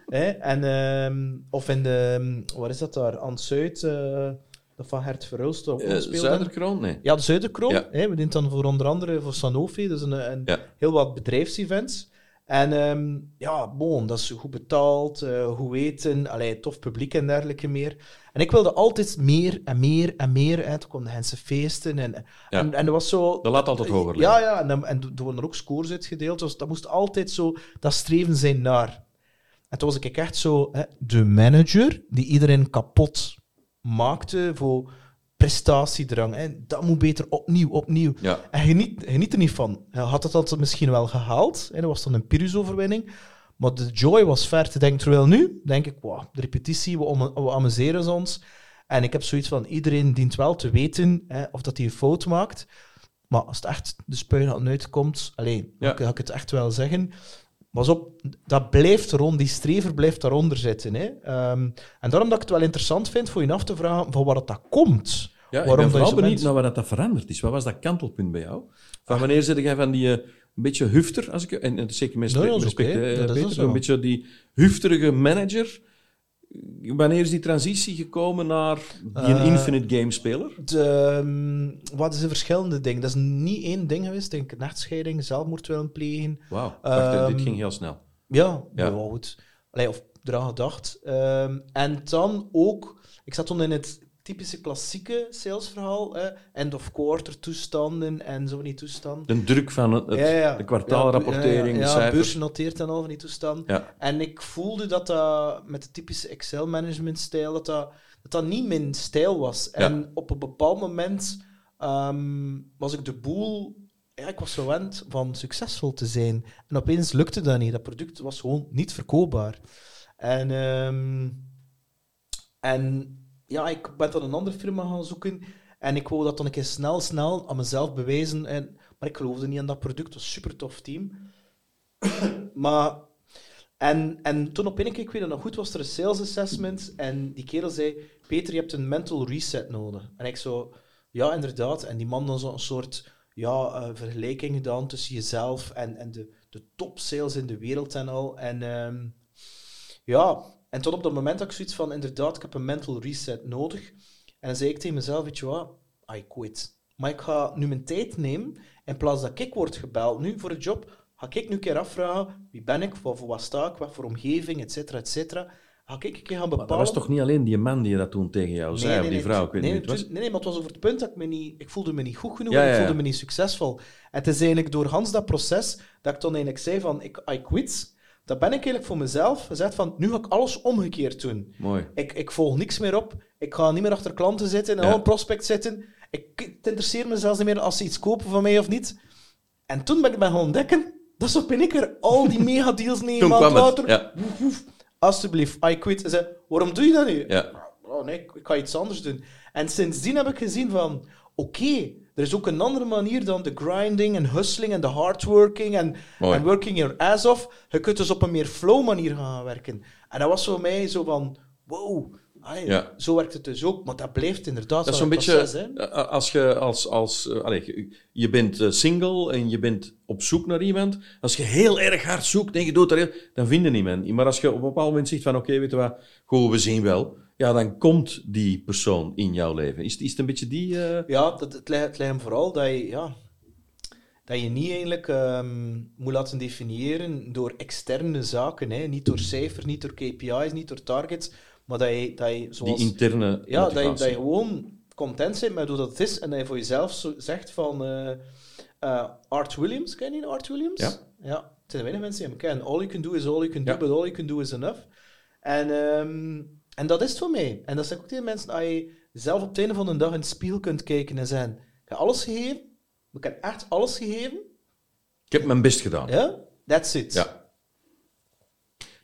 *laughs* en, ehm, of in de, waar is dat daar? Aan het Zuid, dat van Hert Verhulst speelde. Zuiderkroon? Nee. Ja, de Zuiderkroon. Ja. Hè, we doen het dan voor onder andere voor Sanofi, dus een, een Ja. heel wat bedrijfsevents. En ehm, ja, bon, dat is goed betaald, eh, goed eten, allee, tof publiek en dergelijke meer. En ik wilde altijd meer en meer en meer. Hè. Toen kwamen de feesten en, en, en er was zo... Dat laat altijd hoger liggen. Ja, ja, en, en er worden er ook scores uitgedeeld, dus dat moest altijd zo dat streven zijn naar. En toen was ik echt zo hè, de manager die iedereen kapot maakte voor prestatiedrang. Hè. Dat moet beter opnieuw, opnieuw. Ja. En geniet, geniet er niet van. Hij had het altijd misschien wel gehaald. Hè. Dat was dan een Pyrrhus-overwinning. Maar de joy was ver te denken. Terwijl nu denk ik, wow, de repetitie, we, am- we amuseren ons. En ik heb zoiets van, iedereen dient wel te weten hè, of dat hij een fout maakt. Maar als het echt de spuigaten uitkomt, alleen, Ja. dan kan ik het echt wel zeggen. Pas op, dat blijft eronder, die strever blijft daaronder zitten. Hè. Ehm, en daarom dat ik het wel interessant vind voor je af te vragen van waar dat, dat komt. Ja, ik Waarom ben dat je vooral benieuwd naar waar dat veranderd is. Wat was dat kantelpunt bij jou? Van wanneer zit jij van die eh, een beetje hufter, als ik, en, en zeker met Nee, dat is respect, eh, Peter, een beetje die hufterige manager. Wanneer is die transitie gekomen naar die een Eh, infinite game speler? De, ehm, wat is de verschillende dingen? Dat is niet één ding geweest. Denk een echtscheiding, zelfmoord willen plegen. Wauw, dit ehm, ging heel snel. Ja, Ja. ja. goed. Allee, of eraan gedacht. Ehm, en dan ook, ik zat toen in het typische klassieke salesverhaal, hè, end of quarter toestanden en zo van die toestanden. De druk van het, Ja, ja. de kwartaalrapportering, ja, ja, ja, beursgenoteerd en al van die toestanden. En ik voelde dat dat met de typische Excel-management-stijl, dat dat, dat dat niet mijn stijl was. En op een bepaald moment ehm, was ik de boel... Ja, ik was gewend van succesvol te zijn. En opeens lukte dat niet. Dat product was gewoon niet verkoopbaar. En, ehm, en ja, ik ben dan een andere firma gaan zoeken. En ik wou dat dan een keer snel, snel aan mezelf bewijzen. En, maar ik geloofde niet aan dat product. Het was een super tof team. *coughs* maar... En, en toen op een keer, ik weet het nog goed, was er een sales assessment. En die kerel zei, Peter, je hebt een mental reset nodig. En ik zo, ja, inderdaad. En die man dan zo'n soort ja, eh, vergelijking gedaan tussen jezelf en, en de, de top sales in de wereld en al. En ehm, ja, en tot op dat moment had ik zoiets van, inderdaad, ik heb een mental reset nodig. En dan zei ik tegen mezelf, weet je wat, I quit. Maar ik ga nu mijn tijd nemen, in plaats dat ik word gebeld nu voor een job, ga ik nu een keer afvragen, wie ben ik, voor, voor wat sta ik, wat voor omgeving, et cetera, et cetera. Ga ik een keer gaan Maar bepalen... dat was toch niet alleen die man die dat toen tegen jou zei, of die vrouw, ik weet nee, niet was. nee, nee, maar het was over het punt dat ik me niet... Ik voelde me niet goed genoeg, Ja, en ik ja, voelde ja. me niet succesvol. En het is eigenlijk door Hans dat proces dat ik toen eigenlijk zei van, ik, I quit. Dat ben ik eigenlijk voor mezelf gezegd van, nu ga ik alles omgekeerd doen. Mooi. Ik, ik volg niks meer op. Ik ga niet meer achter klanten zitten en Ja. een prospect zitten. Ik, het interesseert me zelfs niet meer als ze iets kopen van mij of niet. En toen ben ik ben gaan ontdekken, dat is op een keer al die *laughs* megadeals negen Toen maanden kwam het, ja. Woef, woef. Alsjeblieft, I quit. En zei, waarom doe je dat nu? Ja. Oh nee, ik, ik ga iets anders doen. En sindsdien heb ik gezien van, oké, er is ook een andere manier dan de grinding en hustling en de hardworking en, working your ass off. Je kunt dus op een meer flow manier gaan werken. En dat was voor mij zo van, wow, Ja. zo werkt het dus ook. Maar dat blijft inderdaad Dat is zo'n beetje, hè. eh, als je als, als eh, allee, je- bent eh, single en je bent op zoek naar iemand. Als je heel erg hard zoekt en je doet dat heel, dan vind je niemand. Maar als je op een bepaald moment zegt van oké, weet je wat, goh, we zien wel. Ja, dan komt die persoon in jouw leven. Is, het- is het een beetje die... eh, Ja, dat, het, lijkt, het lijkt hem vooral dat je, ja, dat je niet eigenlijk ehm, moet laten definiëren door externe zaken. Hè. Niet door cijfers, niet door KPI's, niet door targets. Maar dat je, dat je zoals... die interne ja, dat je, dat je gewoon content bent met hoe dat het is. En dat je voor jezelf zo zegt van... eh, eh, Art Williams, ken je Art Williams? Ja. Ja, het zijn weinig mensen die hem kennen. All you can do is all you can do, Ja. but all you can do is enough. En, ehm, en dat is het voor mij. En dat zeg ik ook tegen mensen, als je zelf op het einde van de dag in het spiegel kunt kijken en zeggen, ik heb alles gegeven, ik heb echt alles gegeven, Ik heb mijn best gedaan. ja, that's it. Ja.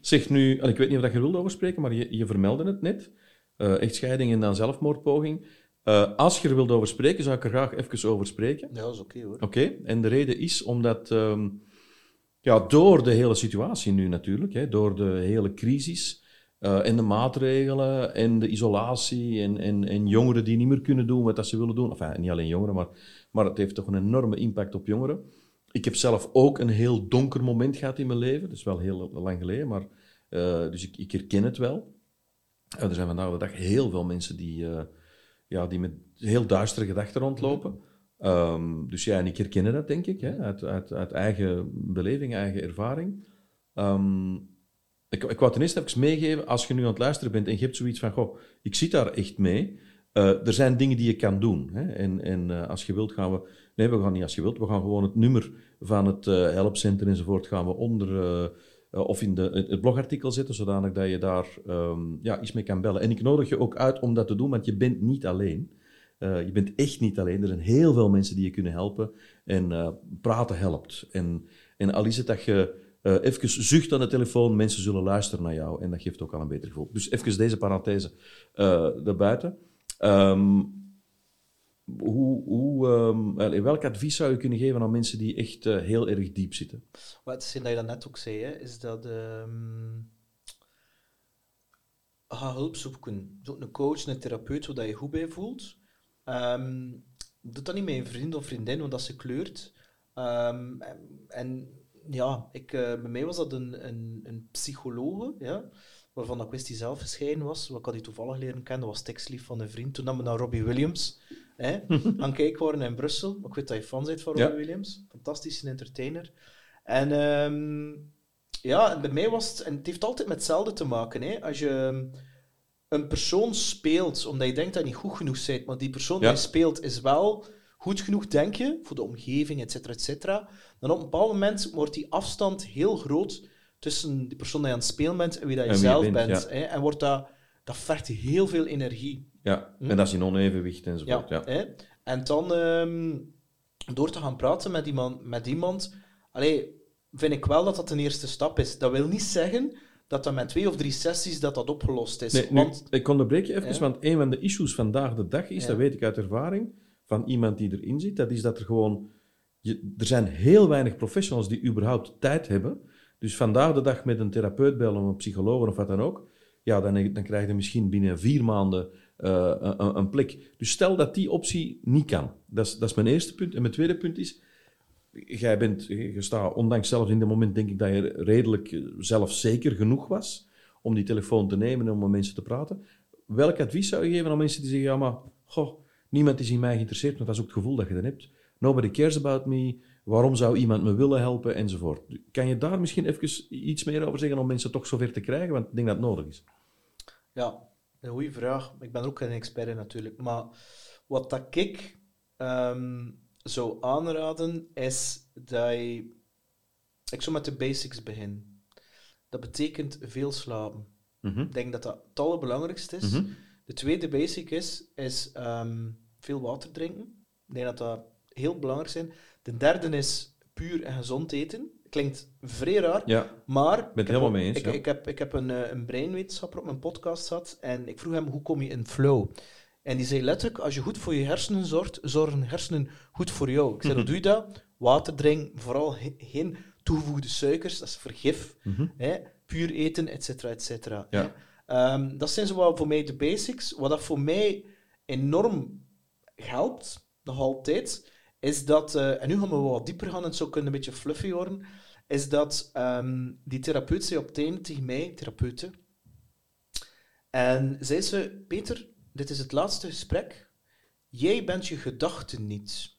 Zeg nu, en ik weet niet of dat je wilde over spreken, maar je, je vermeldde het net. Eh, echtscheiding en dan zelfmoordpoging. Eh, als je er wilde over spreken, zou ik er graag even over spreken. Ja, dat is oké hoor. Oké, en de reden is omdat ehm, ja, door de hele situatie nu natuurlijk, hè, door de hele crisis, Uh, en de maatregelen en de isolatie en, en, en jongeren die niet meer kunnen doen wat ze willen doen. Enfin, niet alleen jongeren, maar, maar het heeft toch een enorme impact op jongeren. Ik heb zelf ook een heel donker moment gehad in mijn leven. Dat is wel heel lang geleden, maar uh, dus ik, ik herken het wel. Uh, er zijn vandaag de dag heel veel mensen die, ja, die met heel duistere gedachten rondlopen. Um, dus ja, en ik herken dat, denk ik, hè, uit, uit, uit eigen beleving, eigen ervaring. Um, ik, ik wou ten eerste even meegeven, als je nu aan het luisteren bent en je hebt zoiets van, goh, ik zit daar echt mee. Uh, er zijn dingen die je kan doen. Hè? En, en uh, als je wilt gaan we... Nee, we gaan niet als je wilt. We gaan gewoon het nummer van het uh, helpcenter enzovoort gaan we onder... of in de, het blogartikel zetten, zodanig dat je daar um, ja, iets mee kan bellen. En ik nodig je ook uit om dat te doen, want je bent niet alleen. je bent echt niet alleen. Er zijn heel veel mensen die je kunnen helpen. En praten helpt. En, en al is het dat je uh, even zucht aan de telefoon, mensen zullen luisteren naar jou en dat geeft ook al een beter gevoel. Dus even deze parenthese uh, erbuiten. Um, hoe, hoe, um, welk advies zou je kunnen geven aan mensen die echt uh, heel erg diep zitten? Wat is dat je dat net ook zei, is dat um, ga hulp zoeken. Zoek een coach, een therapeut, waar je goed bij voelt. Doe dat niet met een vriend of vriendin, want dat ze kleurt. En ja, ik, uh, bij mij was dat een, een, een psychologe, ja, waarvan ik wist die zelf gescheiden was. Wat ik had die toevallig leren kennen, was tekstlief van een vriend. Toen nam we naar Robbie Williams hè, *laughs* aan kijken waren in Brussel. ik weet dat je fan bent van Robbie Williams. Fantastische entertainer. En um, ja, bij mij was het... En het heeft altijd met hetzelfde te maken. Hè. Als je een persoon speelt, omdat je denkt dat je niet goed genoeg bent, maar die persoon die je speelt is wel goed genoeg denk je, voor de omgeving, et cetera, et cetera, dan op een bepaald moment wordt die afstand heel groot tussen die persoon die je aan het spelen bent en wie dat je zelf bent. hè? En wordt dat, dat vergt heel veel energie. Ja, hm? en dat is in onevenwicht enzovoort. Ja, ja. Hè? En dan, um, door te gaan praten met iemand, met iemand allee, vind ik wel dat dat een eerste stap is. Dat wil niet zeggen dat dat met twee of drie sessies dat dat opgelost is. Nee, want, nu, ik onderbreek je even, want een van de issues vandaag de dag is, dat weet ik uit ervaring, van iemand die erin zit, dat is dat er gewoon... Er zijn heel weinig professionals die überhaupt tijd hebben. Dus vandaag de dag met een therapeut bellen of een psycholoog of wat dan ook, ja, dan, dan krijg je misschien binnen vier maanden uh, een, een, plek. Dus stel dat die optie niet kan. Dat is, dat is mijn eerste punt. En mijn tweede punt is, jij bent, je ondanks zelfs in het moment denk ik dat je redelijk zelfzeker genoeg was om die telefoon te nemen en om met mensen te praten. Welk advies zou je geven aan mensen die zeggen, ja maar, goh, Niemand is in mij geïnteresseerd, want dat is ook het gevoel dat je dan hebt. Nobody cares about me. Waarom zou iemand me willen helpen? Enzovoort. Kan je daar misschien even iets meer over zeggen om mensen toch zover te krijgen? Want ik denk dat het nodig is. Ja, een goede vraag. Ik ben ook geen expert natuurlijk. Maar wat dat ik um, zou aanraden, is dat je... Ik zou met de basics beginnen. Dat betekent veel slapen. Mhm. Ik denk dat dat het allerbelangrijkste is. Mhm. De tweede basic is, is ehm, veel water drinken. Ik denk dat dat heel belangrijk is. De derde is puur en gezond eten. Klinkt vrij raar, ja, maar... Ik ben het helemaal mee eens. Ik, ik, heb, ik heb een, eh, een breinwetenschapper op mijn podcast gehad en ik vroeg hem, hoe kom je in flow? En die zei letterlijk, als je goed voor je hersenen zorgt, zorgen hersenen goed voor jou. Ik zei, hoe doe je dat? Water drinken, vooral geen toegevoegde suikers, dat is vergif. Mm hè? Puur eten, et cetera, et cetera. Ja. Um, dat zijn zo wel voor mij de basics. Wat dat voor mij enorm helpt, nog altijd, is dat, uh, en nu gaan we wat dieper gaan, het zou kunnen een beetje fluffy worden, is dat um, die therapeut zei op einde tegen mij, therapeute, en zei ze, Peter, dit is het laatste gesprek, jij bent je gedachten niet.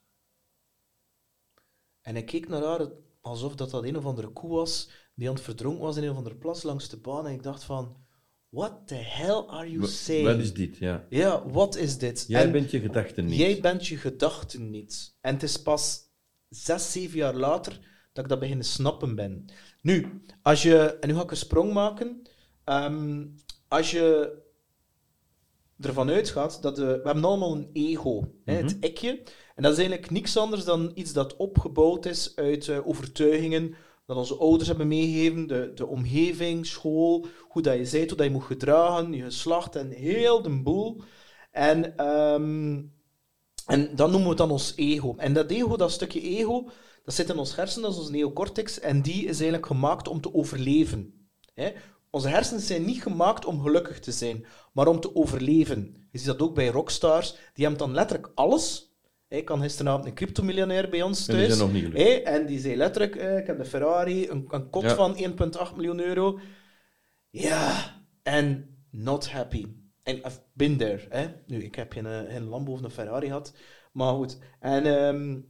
En ik keek naar haar alsof dat, dat een of andere koe was, die aan het verdronken was in een of andere plas langs de baan, en ik dacht van What the hell are you saying? Wat is dit? Ja, ja wat is dit? Jij bent je gedachten niet. Jij bent je gedachten niet. En het is pas zes, zeven jaar later dat ik dat beginnen snappen ben. Nu, als je, en nu ga ik een sprong maken. Um, als je ervan uitgaat dat we, we hebben allemaal een ego, hè, het mhm. ikje. En dat is eigenlijk niks anders dan iets dat opgebouwd is uit uh, overtuigingen dat onze ouders hebben meegegeven, de, de omgeving, school, hoe dat je zei, hoe dat je moet gedragen, je geslacht en heel de boel. En, um, en dan noemen we dan ons ego. En dat ego, dat stukje ego, dat zit in ons hersenen, dat is ons neocortex, en die is eigenlijk gemaakt om te overleven. Onze hersenen zijn niet gemaakt om gelukkig te zijn, maar om te overleven. Je ziet dat ook bij rockstars. Die hebben dan letterlijk alles. Ik kan gisteravond een cryptomiljonair bij ons En die thuis. zijn nog niet gelukkig. Hé, en die zei letterlijk, eh, ik heb de Ferrari, een, een kot Ja. van 1,8 miljoen euro. Ja, en not happy. En I've been there. Hè? Nu, ik heb geen, eh, geen Lambo of een Ferrari gehad. Maar goed. En, ehm,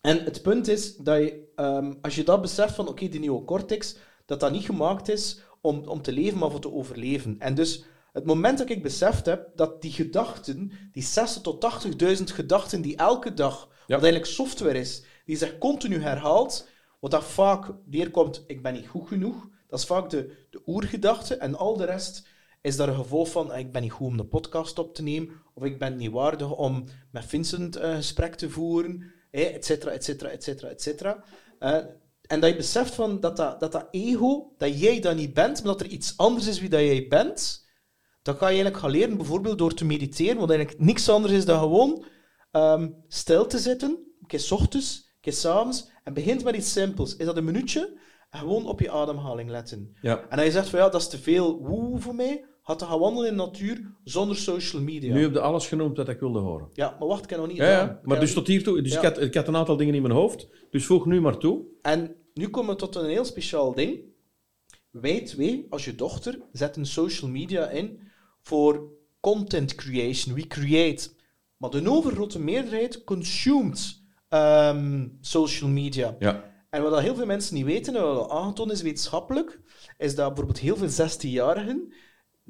en het punt is dat je, ehm, als je dat beseft van, oké, die neocortex, dat dat niet gemaakt is om, om te leven, maar voor te overleven. En dus, het moment dat ik beseft heb dat die gedachten, die 60 tot 80.000 gedachten die elke dag, wat eigenlijk software is, die zich continu herhaalt, wat dat vaak neerkomt, ik ben niet goed genoeg, dat is vaak de, de oergedachte, en al de rest is daar een gevolg van, ah, ik ben niet goed om de podcast op te nemen, of ik ben niet waardig om met Vincent een gesprek te voeren, eh, et cetera, et cetera, et cetera, et cetera. Eh, en dat je beseft van dat, dat, dat dat ego, dat jij dat niet bent, maar dat er iets anders is wie dat jij bent, dat ga je eigenlijk gaan leren, bijvoorbeeld door te mediteren, wat eigenlijk niks anders is dan gewoon ehm, stil te zitten, een keer 's ochtends, een keer 's avonds, en begint met iets simpels. Is dat een minuutje? En gewoon op je ademhaling letten. Ja. En als je zegt van ja, dat is te veel woe voor mij, ga dan gaan wandelen in de natuur zonder social media. Nu heb je alles genoemd dat ik wilde horen. Ja, maar wacht, ik heb nog niet Ja, ja. Ik maar heb- dus tot hiertoe. Dus Ja. ik, had, ik had een aantal dingen in mijn hoofd. Dus voeg nu maar toe. En nu komen we tot een heel speciaal ding. Wij twee, als je dochter, zetten social media in voor content creation. We create. Maar de overgrote meerderheid consumed ehm, social media. Ja. En wat heel veel mensen niet weten, en wat aangetoond is wetenschappelijk, is dat bijvoorbeeld heel veel 16-jarigen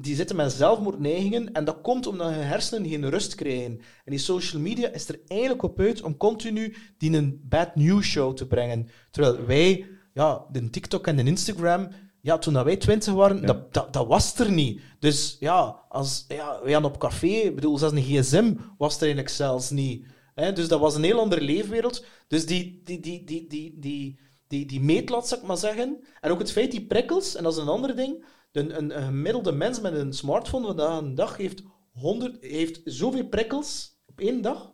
die zitten met zelfmoordneigingen en dat komt omdat hun hersenen geen rust krijgen. En die social media is er eigenlijk op uit om continu die een bad news show te brengen. Terwijl wij, ja, de TikTok en de Instagram, ja, toen dat wij twintig waren, dat, dat, dat was er niet. Dus ja, als, ja, wij hadden op café, ik bedoel, zelfs een gsm was er eigenlijk zelfs niet. Hè? Dus dat was een heel andere leefwereld. Dus die, die, die, die, die, die, die, die meetlat, zou ik maar zeggen. En ook het feit, die prikkels, en dat is een ander ding, een, een, een gemiddelde mens met een smartphone vandaag een dag heeft, 100, heeft zoveel prikkels op één dag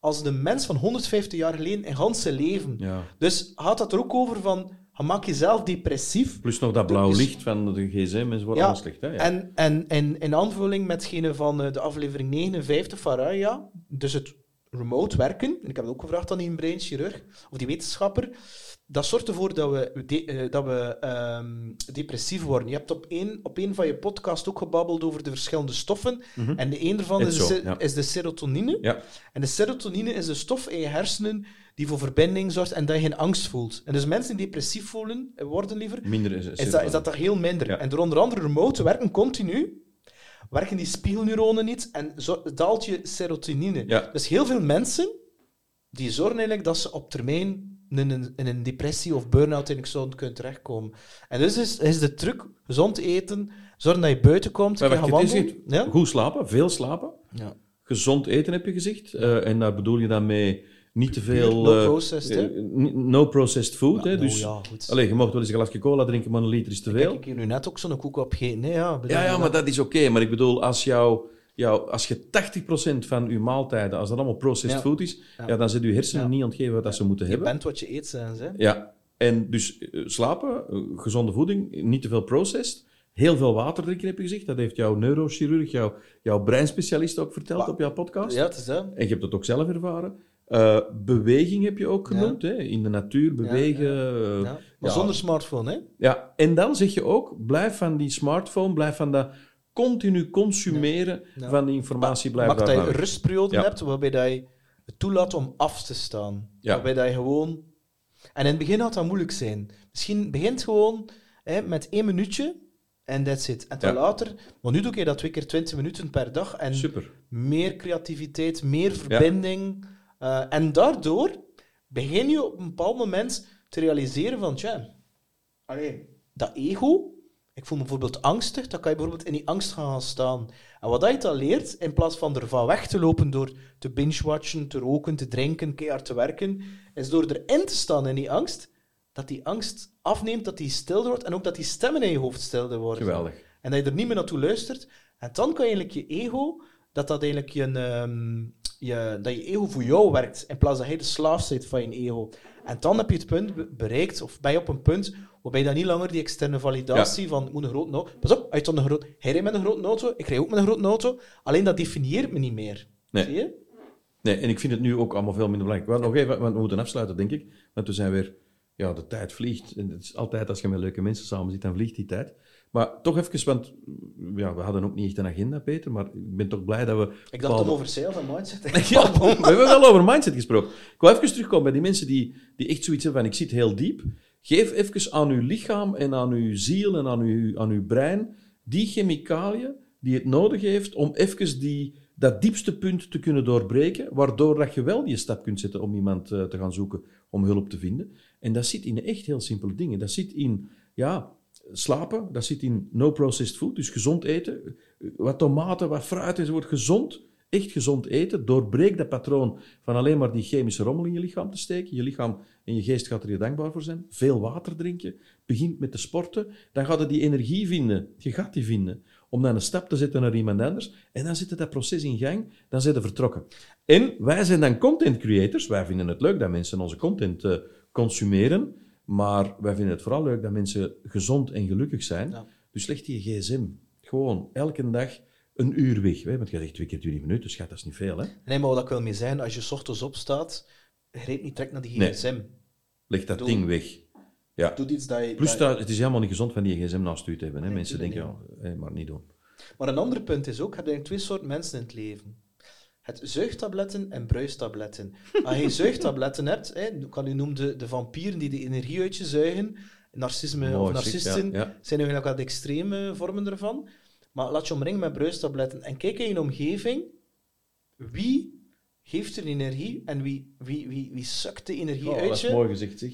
als de mens van 150 jaar geleden in zijn leven. Ja. Dus gaat dat er ook over van, je maakt jezelf depressief. Plus nog dat blauw Dus- licht van de gsm zo wordt Ja, slecht. Hè? Ja. En, en, en in aanvulling met hetgene van eh, de aflevering 59 van Raya, dus het remote werken, en ik heb het ook gevraagd aan die brainchirurg, of die wetenschapper, dat zorgt ervoor dat we, de- eh, dat we ehm, depressief worden. Je hebt op één, op één van je podcast ook gebabbeld over de verschillende stoffen, en de een daarvan is, Mhm. zo, de, ja. is de serotonine. ja. En de serotonine is de stof in je hersenen die voor verbinding zorgt en dat je geen angst voelt. En dus mensen die depressief voelen, eh, worden liever, Minder is, is dat, is dat toch heel minder. Ja. En door onder andere remote werken continu, werken die spiegelneuronen niet en zo, daalt je serotonine. Ja. Dus heel veel mensen die zorgen eigenlijk dat ze op termijn in een, in een depressie of burn-out eigenlijk zouden kunnen terechtkomen. En dus is, is de truc gezond eten, zorgen dat je buiten komt, Maar gaan is wandelen. Ja? goed slapen, veel slapen. Ja. Gezond eten heb je gezegd. Eh, en daar bedoel je dan mee niet te veel... no eh, processed, hè? eh, no processed food. hè? Dus, ja, goed. Allee, je mag wel eens een glasje cola drinken, maar een liter is te Kijk, veel. ik heb nu net ook zo'n koek opgegeten. Nee, ja, Ja, ja, maar dat is oké. Maar ik bedoel, als, jou, jou, als je 80% van je maaltijden, als dat allemaal processed Ja. food is, ja. Ja. dan zit je hersenen Ja. niet aan het geven wat dat ze moeten Je hebben. bent wat je eet, zijn ze. Ja, en dus eh, slapen, gezonde voeding, niet te veel processed. Heel veel water drinken, heb je gezegd. Dat heeft jouw neurochirurg, jouw, jouw breinspecialist ook verteld Maar- op jouw podcast. Ja, het is dat. En je hebt dat ook zelf ervaren. Eh, beweging heb je ook genoemd, hè? in de natuur bewegen. eh, Ja. Maar zonder smartphone, hè? Ja, en dan zeg je ook, blijf van die smartphone, blijf van dat continu consumeren van die informatie, Maak dat je daarvan een weg. rustperiode Ja. hebt waarbij dat je het toelaat om af te staan. Waarbij dat je gewoon... En in het begin had dat moeilijk zijn. Misschien begint gewoon hè, met één minuutje en that's it. En dan Ja. later... Maar nu doe je dat twee keer twintig minuten per dag en Super. meer creativiteit, meer verbinding. Eh, en daardoor begin je op een bepaald moment te realiseren van, tja, allee, dat ego, ik voel me bijvoorbeeld angstig, dan kan je bijvoorbeeld in die angst gaan staan. En wat dat je dan leert, in plaats van ervan weg te lopen door te binge-watchen, te roken, te drinken, keihard te werken, is door erin te staan in die angst, dat die angst afneemt, dat die stilder wordt en ook dat die stemmen in je hoofd stilder worden. Geweldig. En dat je er niet meer naartoe luistert. En dan kan je eigenlijk je ego, dat dat eigenlijk je, ehm, je, dat je ego voor jou werkt, in plaats dat jij de slaaf bent van je ego. En dan heb je het punt be- bereikt, of ben je op een punt waarbij je dan niet langer die externe validatie van, ik moet een grote auto... Pas op, uit een groot... Hij rijdt met een grote auto, ik rij ook met een grote auto. Alleen dat definieert me niet meer. Nee. Zie je? Nee, en ik vind het nu ook allemaal veel minder belangrijk. Wel, nog even, want we moeten afsluiten, denk ik. Want we zijn weer... Ja, de tijd vliegt. En het is altijd als je met leuke mensen samen zit, dan vliegt die tijd. Maar toch even, want ja, we hadden ook niet echt een agenda, Peter. Maar ik ben toch blij dat we... Ik dacht om over sales en mindset. *laughs* Ja, we hebben wel over mindset gesproken. Ik wil even terugkomen bij die mensen die, die echt zoiets hebben van, ik zit heel diep. Geef even aan uw lichaam en aan uw ziel en aan uw, aan uw brein die chemicaliën die het nodig heeft om even die, dat diepste punt te kunnen doorbreken, waardoor dat je wel die stap kunt zetten om iemand eh, te gaan zoeken om hulp te vinden. En dat zit in echt heel simpele dingen. Dat zit in, ja, slapen, dat zit in no processed food, dus gezond eten. Wat tomaten, wat fruit enzovoort, gezond, echt gezond eten. Doorbreek dat patroon van alleen maar die chemische rommel in je lichaam te steken. Je lichaam en je geest gaat er je dankbaar voor zijn. Veel water drinken. Begint met te sporten. Dan gaat je die energie vinden. Je gaat die vinden. Om dan een stap te zetten naar iemand anders. En dan zit dat proces in gang. Dan zijn ze vertrokken. En wij zijn dan content creators. Wij vinden het leuk dat mensen onze content uh, consumeren. Maar wij vinden het vooral leuk dat mensen gezond en gelukkig zijn. Ja. Dus leg die gsm gewoon elke dag een uur weg. Hè? Want je zegt twee keer 20 minuten, schat, dat is niet veel. Hè? Nee, maar wat ik wil mee zijn, als je 's ochtends opstaat, greep niet trek naar die Nee. gsm. Leg dat Doe- ding weg. Ja. Doe iets dat je... Plus, dat- het is helemaal niet gezond van die gsm naast u te hebben. Hè? Nee, mensen denken, ja, hé, maar niet doen. Maar een ander punt is ook, je hebt eigenlijk twee soorten mensen in het leven. Het zuigtabletten en bruistabletten. Als je zuigtabletten hebt, hè, ik kan u noemen de, de vampieren die de energie uit je zuigen, narcisme of narcisten, ja, ja. zijn eigenlijk wel de extreme vormen ervan. Maar laat je omringen met bruistabletten en kijk in je omgeving, wie geeft er energie en wie, wie, wie, wie sukt de energie Oh, uit dat is je? mooi gezegd, zeg.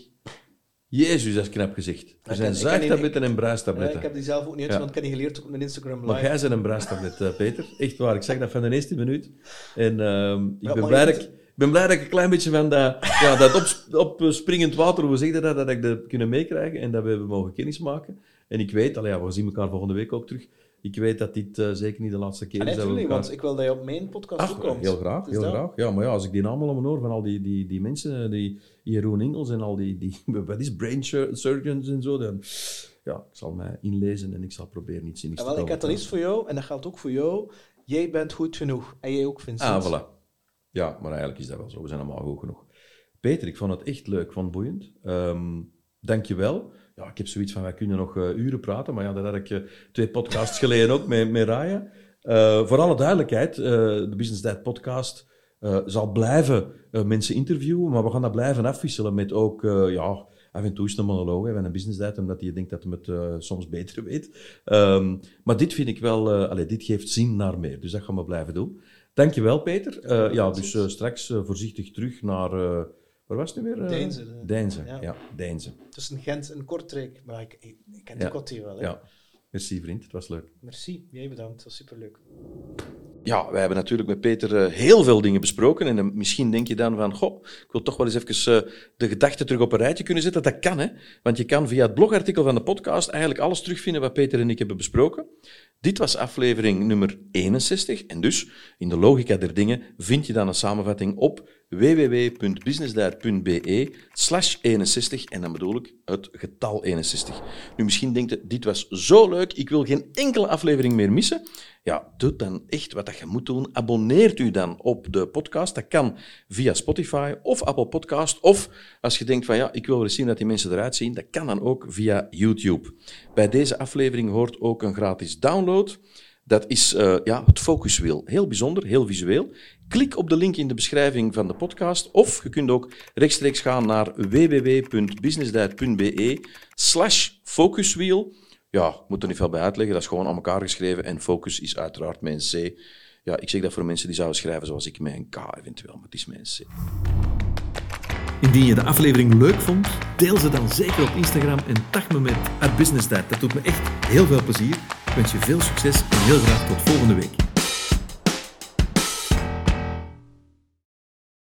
Jezus, dat is knap gezegd. Er zijn zuigtabletten en bruistabletten. ik heb die zelf ook niet uit, Ja. want ik heb die geleerd op mijn Instagram live. Maar jij bent een bruistablet, eh, Peter. Echt waar. Ik zeg dat van de eerste minuut. En ehm, ik, ben blij dat ik, ben blij dat ik een klein beetje van dat, ja, dat op, opspringend water, hoe zeg je dat, dat ik dat kunnen meekrijgen en dat we hebben mogen kennismaken. En ik weet, allee, ja, we zien elkaar volgende week ook terug. Ik weet dat dit eh, zeker niet de laatste keer Ah, is nee, dat we tuurlijk, elkaar... want ik wil dat je op mijn podcast Ach, komt. heel graag, Dus heel dat. graag. Ja, maar ja, als ik die namen om hoor van al die, die, die mensen, die Jeroen Ingels en al die, die *laughs* wat is, brain sur- surgeons en zo, dan, ja, ik zal mij inlezen en ik zal proberen iets Ja, te wel, ik heb dan iets voor jou, en dat geldt ook voor jou. Jij bent goed genoeg. En jij ook, Vincent. Ah, voilà. Ja, maar eigenlijk is dat wel zo. We zijn allemaal goed genoeg. Peter, ik vond het echt leuk, ik vond het boeiend. Ehm Dank je wel. Ja, ik heb zoiets van, wij kunnen nog eh, uren praten, maar ja, dat had ik eh, twee podcasts geleden ook met, met Raya. Eh, voor alle duidelijkheid, de Business Dad podcast zal blijven mensen interviewen, maar we gaan dat blijven afwisselen met ook, ja, af en toe is een monoloog van een business dad, omdat hij denkt dat hij het soms beter weet. Ehm, maar dit vind ik wel, allee, dit geeft zin naar meer, dus dat gaan we blijven doen. Dankjewel, Peter. Eh, ja, dus straks voorzichtig terug naar, waar was het nu weer? Eh, Deinze, de- Deinze, ja, ja. Deinze. Tussen Gent en Kortrijk. Maar ik, ik, ik ken Ja. die wel. Hè. Ja, merci vriend, het was leuk. Merci. Jij bedankt. Dat was superleuk. Ja, wij hebben natuurlijk met Peter eh, heel veel dingen besproken. En eh, misschien denk je dan van, goh, ik wil toch wel eens even eh, de gedachten terug op een rijtje kunnen zetten. Dat kan, hè. Want je kan via het blogartikel van de podcast eigenlijk alles terugvinden wat Peter en ik hebben besproken. Dit was aflevering nummer 61. En dus, in de logica der dingen, vind je dan een samenvatting op www.businessdiet.be slash 61. En dan bedoel ik het getal 61. Nu, misschien denkt je, dit was zo leuk, ik wil geen enkele aflevering meer missen. Ja, doe dan echt wat dat je moet doen. Abonneert u dan op de podcast. Dat kan via Spotify of Apple Podcast. Of als je denkt van ja, ik wil wel eens zien dat die mensen eruit zien, dat kan dan ook via YouTube. Bij deze aflevering hoort ook een gratis download. Dat is eh, ja, het focuswiel. Heel bijzonder, heel visueel. Klik op de link in de beschrijving van de podcast. Of je kunt ook rechtstreeks gaan naar www.businessdiet.be slash focuswiel. Ja, ik moet er niet veel bij uitleggen. Dat is gewoon aan elkaar geschreven. En focus is uiteraard een C. Ja, ik zeg dat voor mensen die zouden schrijven zoals ik, een K eventueel. Maar het is een C. Indien je de aflevering leuk vond, deel ze dan zeker op Instagram en tag me met @businessdad. Dat doet me echt heel veel plezier. Ik wens je veel succes en heel graag tot volgende week.